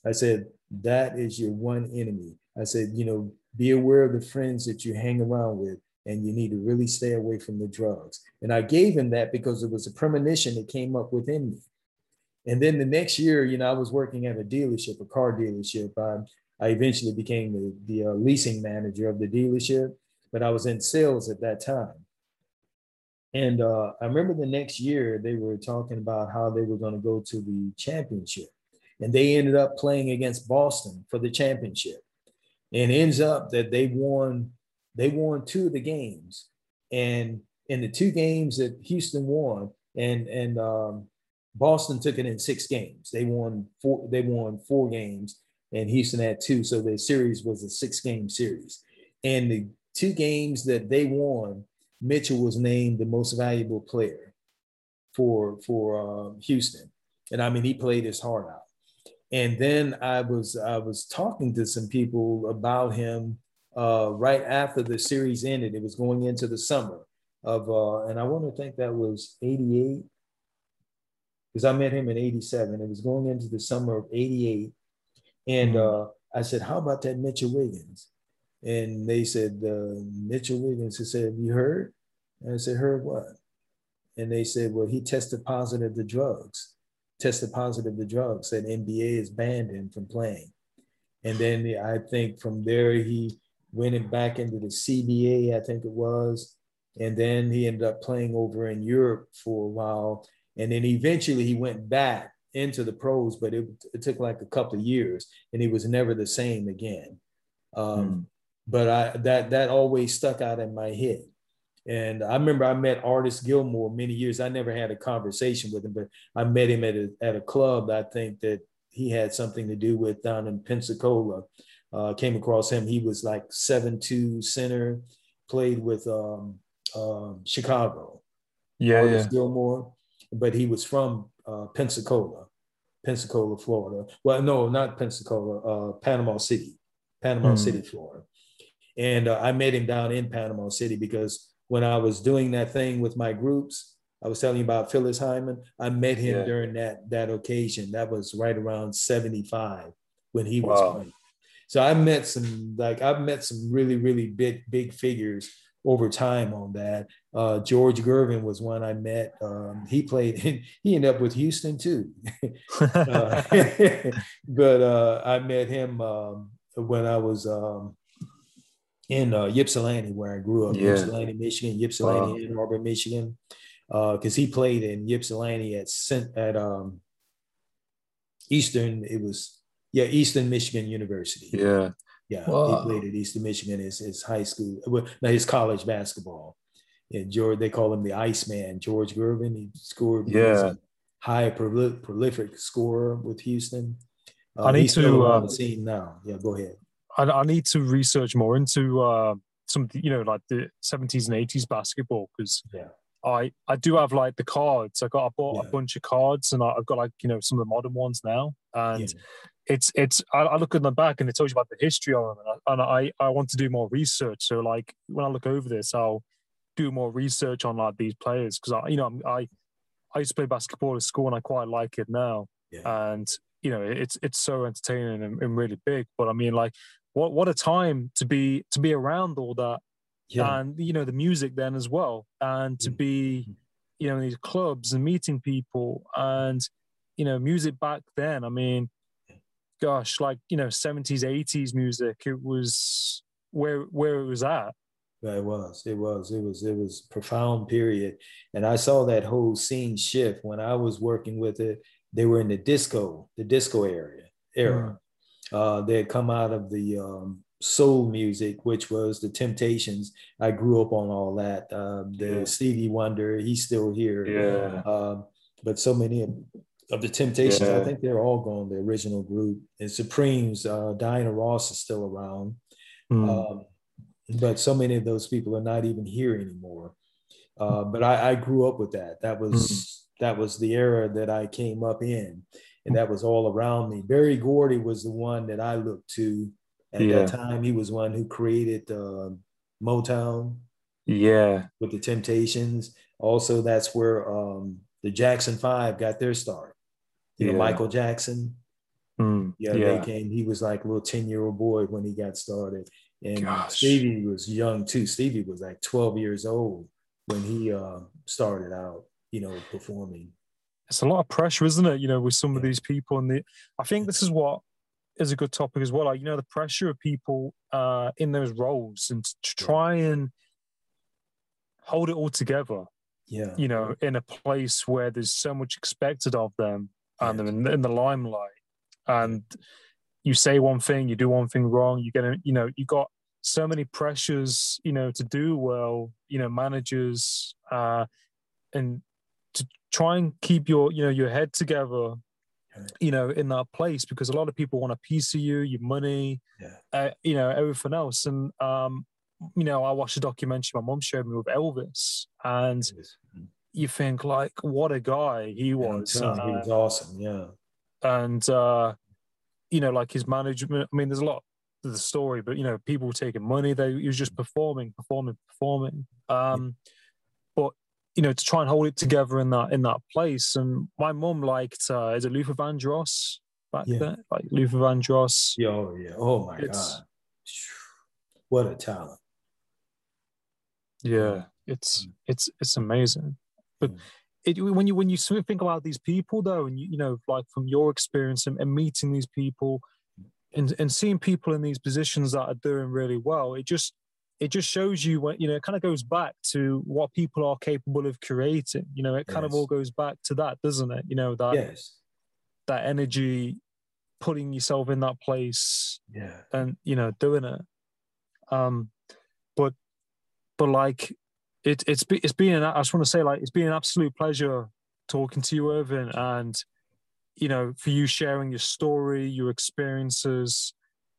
I said, "That is your one enemy." I said, "You know." be aware of the friends that you hang around with and you need to really stay away from the drugs. And I gave him that because it was a premonition that came up within me. And then the next year, you know, I was working at a dealership, a car dealership. I, I eventually became the, the uh, leasing manager of the dealership, but I was in sales at that time. And uh, I remember the next year they were talking about how they were going to go to the championship. And they ended up playing against Boston for the championship and ends up that they won they won two of the games and in the two games that houston won and and um, boston took it in six games. They won four they won four games and houston had two. So the series was a six game series. And the two games that they won mitchell was named the most valuable player for for uh, houston. And i mean he played his heart out. And then I was I was talking to some people about him uh, right after the series ended. It was going into the summer of, uh, and I want to think that was '88 because I met him in '87. It was going into the summer of '88, and mm-hmm. uh, I said, "How about that Mitchell Wiggins?" And they said, uh, "Mitchell Wiggins." I said, "You heard?" And I said, "Heard what?" And they said, "Well, he tested positive to drugs." tested positive to drugs, said NBA has banned him from playing. And then I think from there he went back into the CBA, I think it was. And then he ended up playing over in Europe for a while. And then eventually he went back into the pros, but it, it took like a couple of years and he was never the same again. Um, mm. But I, that, that always stuck out in my head. And I remember I met Artis Gilmore many years. I never had a conversation with him, but I met him at a, at a club. I think that he had something to do with down in Pensacola. Uh, came across him. He was like seven two center, played with um, um, Chicago. Yeah, Artis yeah. Gilmore, but he was from uh, Pensacola, Pensacola, Florida. Well, no, not Pensacola, uh, Panama City, Panama hmm. City, Florida. And uh, I met him down in Panama City because when I was doing that thing with my groups, I was telling you about Phyllis Hyman. I met him yeah. during that that occasion. That was right around 75 when he was wow. playing. So I met some like I've met some really, really big, big figures over time on that. Uh, George Gervin was one I met. Um, he played, he ended up with Houston too. uh, but uh, I met him um, when I was um, in uh, Ypsilanti, where I grew up, yeah. Ypsilanti, Michigan, Ypsilanti, wow. Ann Arbor, Michigan, because uh, he played in Ypsilanti at at um, Eastern. It was yeah, Eastern Michigan University. Yeah, yeah. Wow. He played at Eastern Michigan as his high school, well, his college basketball. And George, they call him the Iceman. George Gervin, he scored. Yeah, high prolific scorer with Houston. Uh, I need to uh, scene now. Yeah, go ahead. I, I need to research more into uh, some, you know, like the 70s and 80s basketball because yeah. I I do have like the cards. I got I bought yeah. a bunch of cards and I, have got like you know some of the modern ones now, and yeah. It's it's I, I, look at them back and it tells you about the history of them, and, I, and I I want to do more research. So like when I look over this, I'll do more research on like these players because I you know I I used to play basketball at school and I quite like it now, yeah. and you know it's it's so entertaining and, and really big. But I mean like what what a time to be to be around all that yeah. and you know the music then as well and to mm. be you know in these clubs and meeting people and you know music back then i mean gosh like you know 70s 80s music it was where where it was at yeah, it was it was it was it was profound period and i saw that whole scene shift when i was working with it they were in the disco, the disco area era. Mm. Uh, they had come out of the um, soul music, which was the Temptations. I grew up on all that. Uh, the yeah. Stevie Wonder, he's still here. Yeah. Uh, but so many of, the Temptations, yeah. I think they're all gone. The original group and Supremes, uh, Diana Ross is still around. Mm. Um, but so many of those people are not even here anymore. Uh, but I, I, grew up with that. That was mm. that was the era that I came up in, and that was all around me. Berry Gordy was the one that I looked to at yeah. that time. He was one who created uh, Motown. Yeah, with the Temptations. Also, that's where um, the Jackson Five got their start. You yeah. know, Michael Jackson. Mm, yeah, yeah, they came. He was like a little 10 year old boy when he got started. And Gosh. Stevie was young too. Stevie was like 12 years old when he uh, started out, you know, performing. It's a lot of pressure, isn't it? You know, with some yeah. of these people, and the I think this is what is a good topic as well. Like, you know, the pressure of people uh, in those roles and to try and hold it all together. Yeah. You know, in a place where there's so much expected of them and they're in, in the limelight. And you say one thing, you do one thing wrong, you get, a, you know, you got so many pressures, you know, to do well, you know, managers, uh, and to try and keep your, you know, your head together, you know, in that place because a lot of people want a piece of you, your money, yeah. uh, you know, everything else. And, um, you know, I watched a documentary my mom showed me with Elvis, and mm. You think like, what a guy he was. Uh, he was awesome, yeah. And uh, you know, like his management. I mean, there's a lot to the story, but you know, people taking money. They he was just performing, performing, performing. Um, but you know, to try and hold it together in that in that place. And my mum liked uh, is it Luther Vandross back yeah. then? Like Luther Vandross. Yeah, oh yeah. Oh my it's, god. What a talent. Yeah, it's it's it's amazing. But it, when you when you think about these people though, and you, you know, like from your experience and, and meeting these people, and and seeing people in these positions that are doing really well, it just it just shows you when you know it kind of goes back to what people are capable of creating. You know, it kind yes. of all goes back to that, doesn't it? You know that yes. that energy, putting yourself in that place, yeah, and you know doing it. Um, but but like it, it's it's been I just want to say like it's been an absolute pleasure talking to you, Irvan, and you know for you sharing your story, your experiences,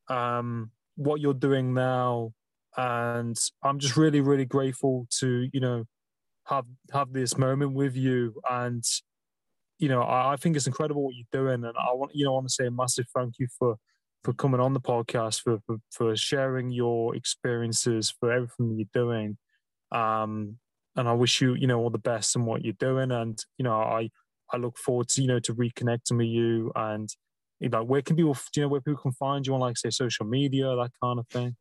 um, what you're doing now, and I'm just really really grateful to you know have have this moment with you. And you know I, I think it's incredible what you're doing. And I want you know I want to say a massive thank you for for coming on the podcast for, for, for sharing your experiences for everything you're doing um, and I wish you, you know, all the best in what you're doing. And you know, I I look forward to you know to reconnecting with you. And you know, where can people, do you know, where people can find you on, like say, social media, that kind of thing?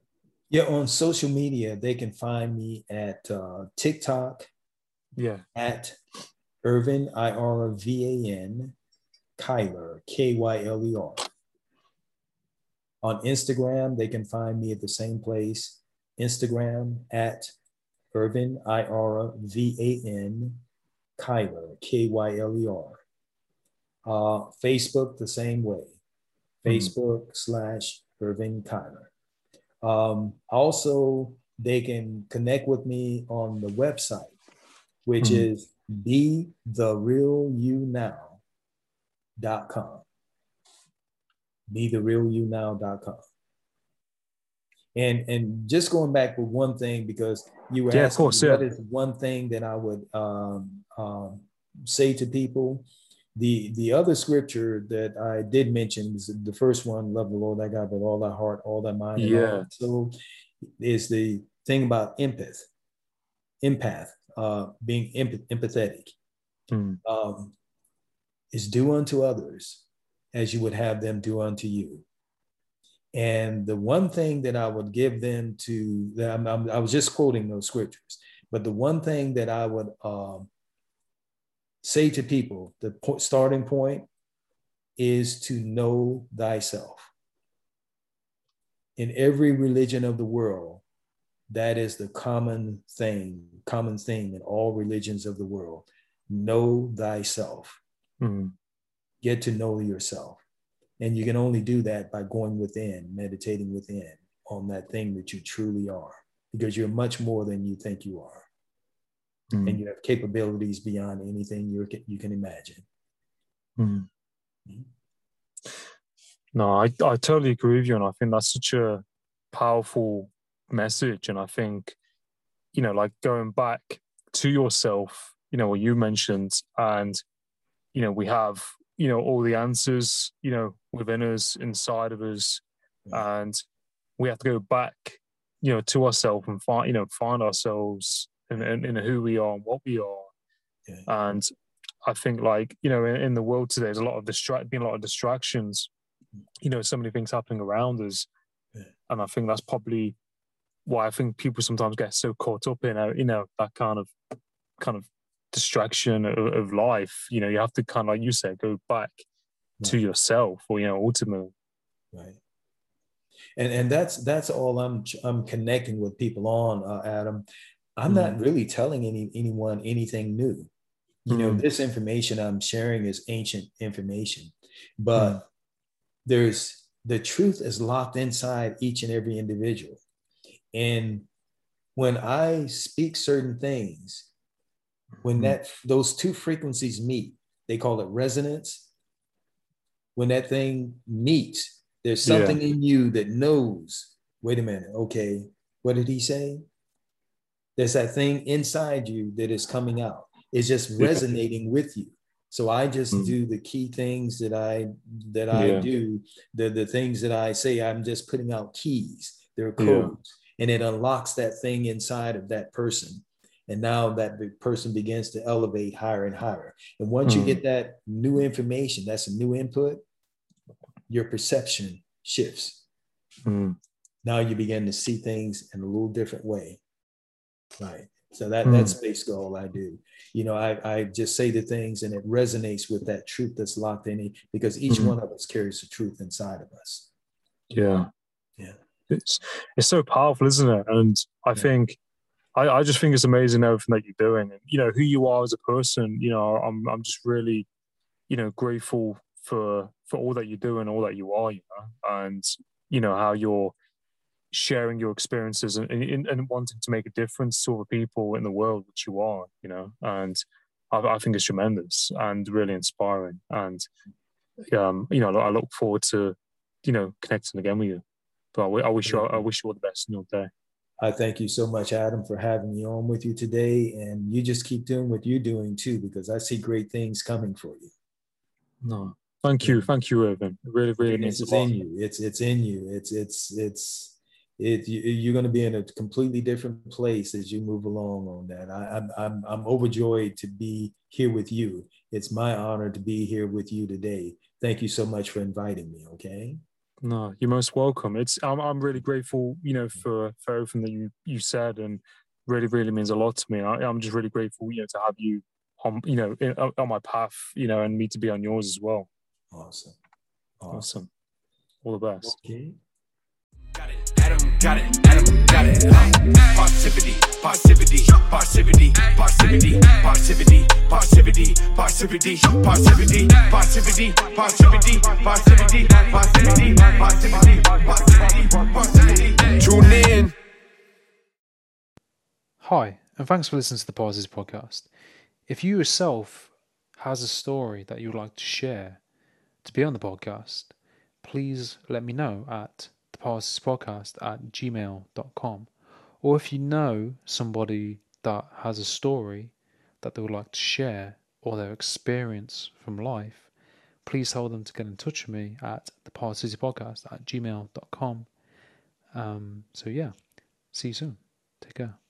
Yeah, on social media, they can find me at uh, TikTok. Yeah. At Irvan I R V A N Kyler K Y L E R. On Instagram, they can find me at the same place. Instagram at Irvan, I R V A N, Kyler, K Y L E R. Uh, Facebook, the same way. Mm-hmm. Facebook slash Irvan Kyler. Um, also, they can connect with me on the website, which mm-hmm. is be the real you now.com. Be the real you now.com. And and just going back with one thing because you were yeah, asking course, what is one thing that I would um, um, say to people. The the other scripture that I did mention is the first one, love the Lord thy God with all thy heart, all thy mind, yeah. So is the thing about empath, empath, uh, being empath- empathetic. Mm. Um, is do unto others as you would have them do unto you. And the one thing that I would give them to, that I'm, I'm, i was just quoting those scriptures, but the one thing that I would um, say to people, the po- starting point is to know thyself. In every religion of the world, that is the common thing, common thing in all religions of the world. Know thyself. Mm-hmm. get to know yourself. And you can only do that by going within, meditating within on that thing that you truly are, because you're much more than you think you are. Mm. And you have capabilities beyond anything you you can imagine. Mm. Mm. No, I, I totally agree with you. And I think that's such a powerful message. And I think, you know, like going back to yourself, you know, what you mentioned, and, you know, we have, you know, all the answers, you know, within us, inside of us. Yeah. And we have to go back, you know, to ourselves and find, you know, find ourselves in, in, in who we are and what we are. Yeah. And I think like, you know, in, in the world today, there's a lot of distract, being a lot of distractions mm. you know so many things happening around us yeah. and i think that's probably why i think people sometimes get so caught up in a, you know that kind of kind of distraction of, of life you know you have to kind of like you said go back right. to yourself or you know ultimately right and and that's that's all i'm i'm connecting with people on uh, adam i'm mm. not really telling any anyone anything new you mm. know this information i'm sharing is ancient information but mm there's the truth is locked inside each and every individual. And when I speak certain things, when mm-hmm. that those two frequencies meet, they call it resonance. When that thing meets, there's something yeah. in you that knows, wait a minute, okay, what did he say? There's that thing inside you that is coming out. It's just resonating with you. So I just mm. do the key things that I that I yeah. do, the the things that I say. I'm just putting out keys. They're codes, yeah. and it unlocks that thing inside of that person. And now that person begins to elevate higher and higher. And once mm. you get that new information, that's a new input. Your perception shifts. Mm. Now you begin to see things in a little different way. Right. So that mm. that's basically all I do. You know, I, I just say the things and it resonates with that truth that's locked in it because each mm. one of us carries the truth inside of us. Yeah. Yeah. It's it's so powerful, isn't it? And I yeah. think I, I just think it's amazing everything that you're doing and you know who you are as a person, you know, I'm I'm just really, you know, grateful for for all that you do and all that you are, you know, and you know how you're sharing your experiences and, and, and, wanting to make a difference to other people in the world, which you are, you know, and I, I think it's tremendous and really inspiring. And, um, you know, I look forward to, you know, connecting again with you. But I, I wish you, I wish you all the best in your day. I thank you so much, Adam, for having me on with you today. And you just keep doing what you're doing too, because I see great things coming for you. No, thank you, thank you, Evan. Really, really it's in you. It's it's in you. It's it's it's it, you, are going to be in a completely different place as you move along on that. I, am I'm, I'm overjoyed to be here with you. It's my honor to be here with you today. Thank you so much for inviting me. Okay. No, you're most welcome. It's I'm I'm really grateful, you know, for for everything that you you said, and really really means a lot to me. I, am just really grateful, you know, to have you on, you know, in, on my path, you know, and me to be on yours as well. Awesome. Awesome. awesome. All the best. Okay. Got it, got it. Positivity, positivity, positivity, positivity, positivity, positivity, positivity, positivity, positivity, positivity, positivity. Tune in. Hi, and thanks for listening to the Parrsitivity podcast. If you yourself has a story that you would like to share to be on the podcast, please let me know at podcast at gmail.com. Or if you know somebody that has a story that they would like to share or their experience from life, please tell them to get in touch with me at the podcast at gmail.com. Um, so, yeah, see you soon. Take care.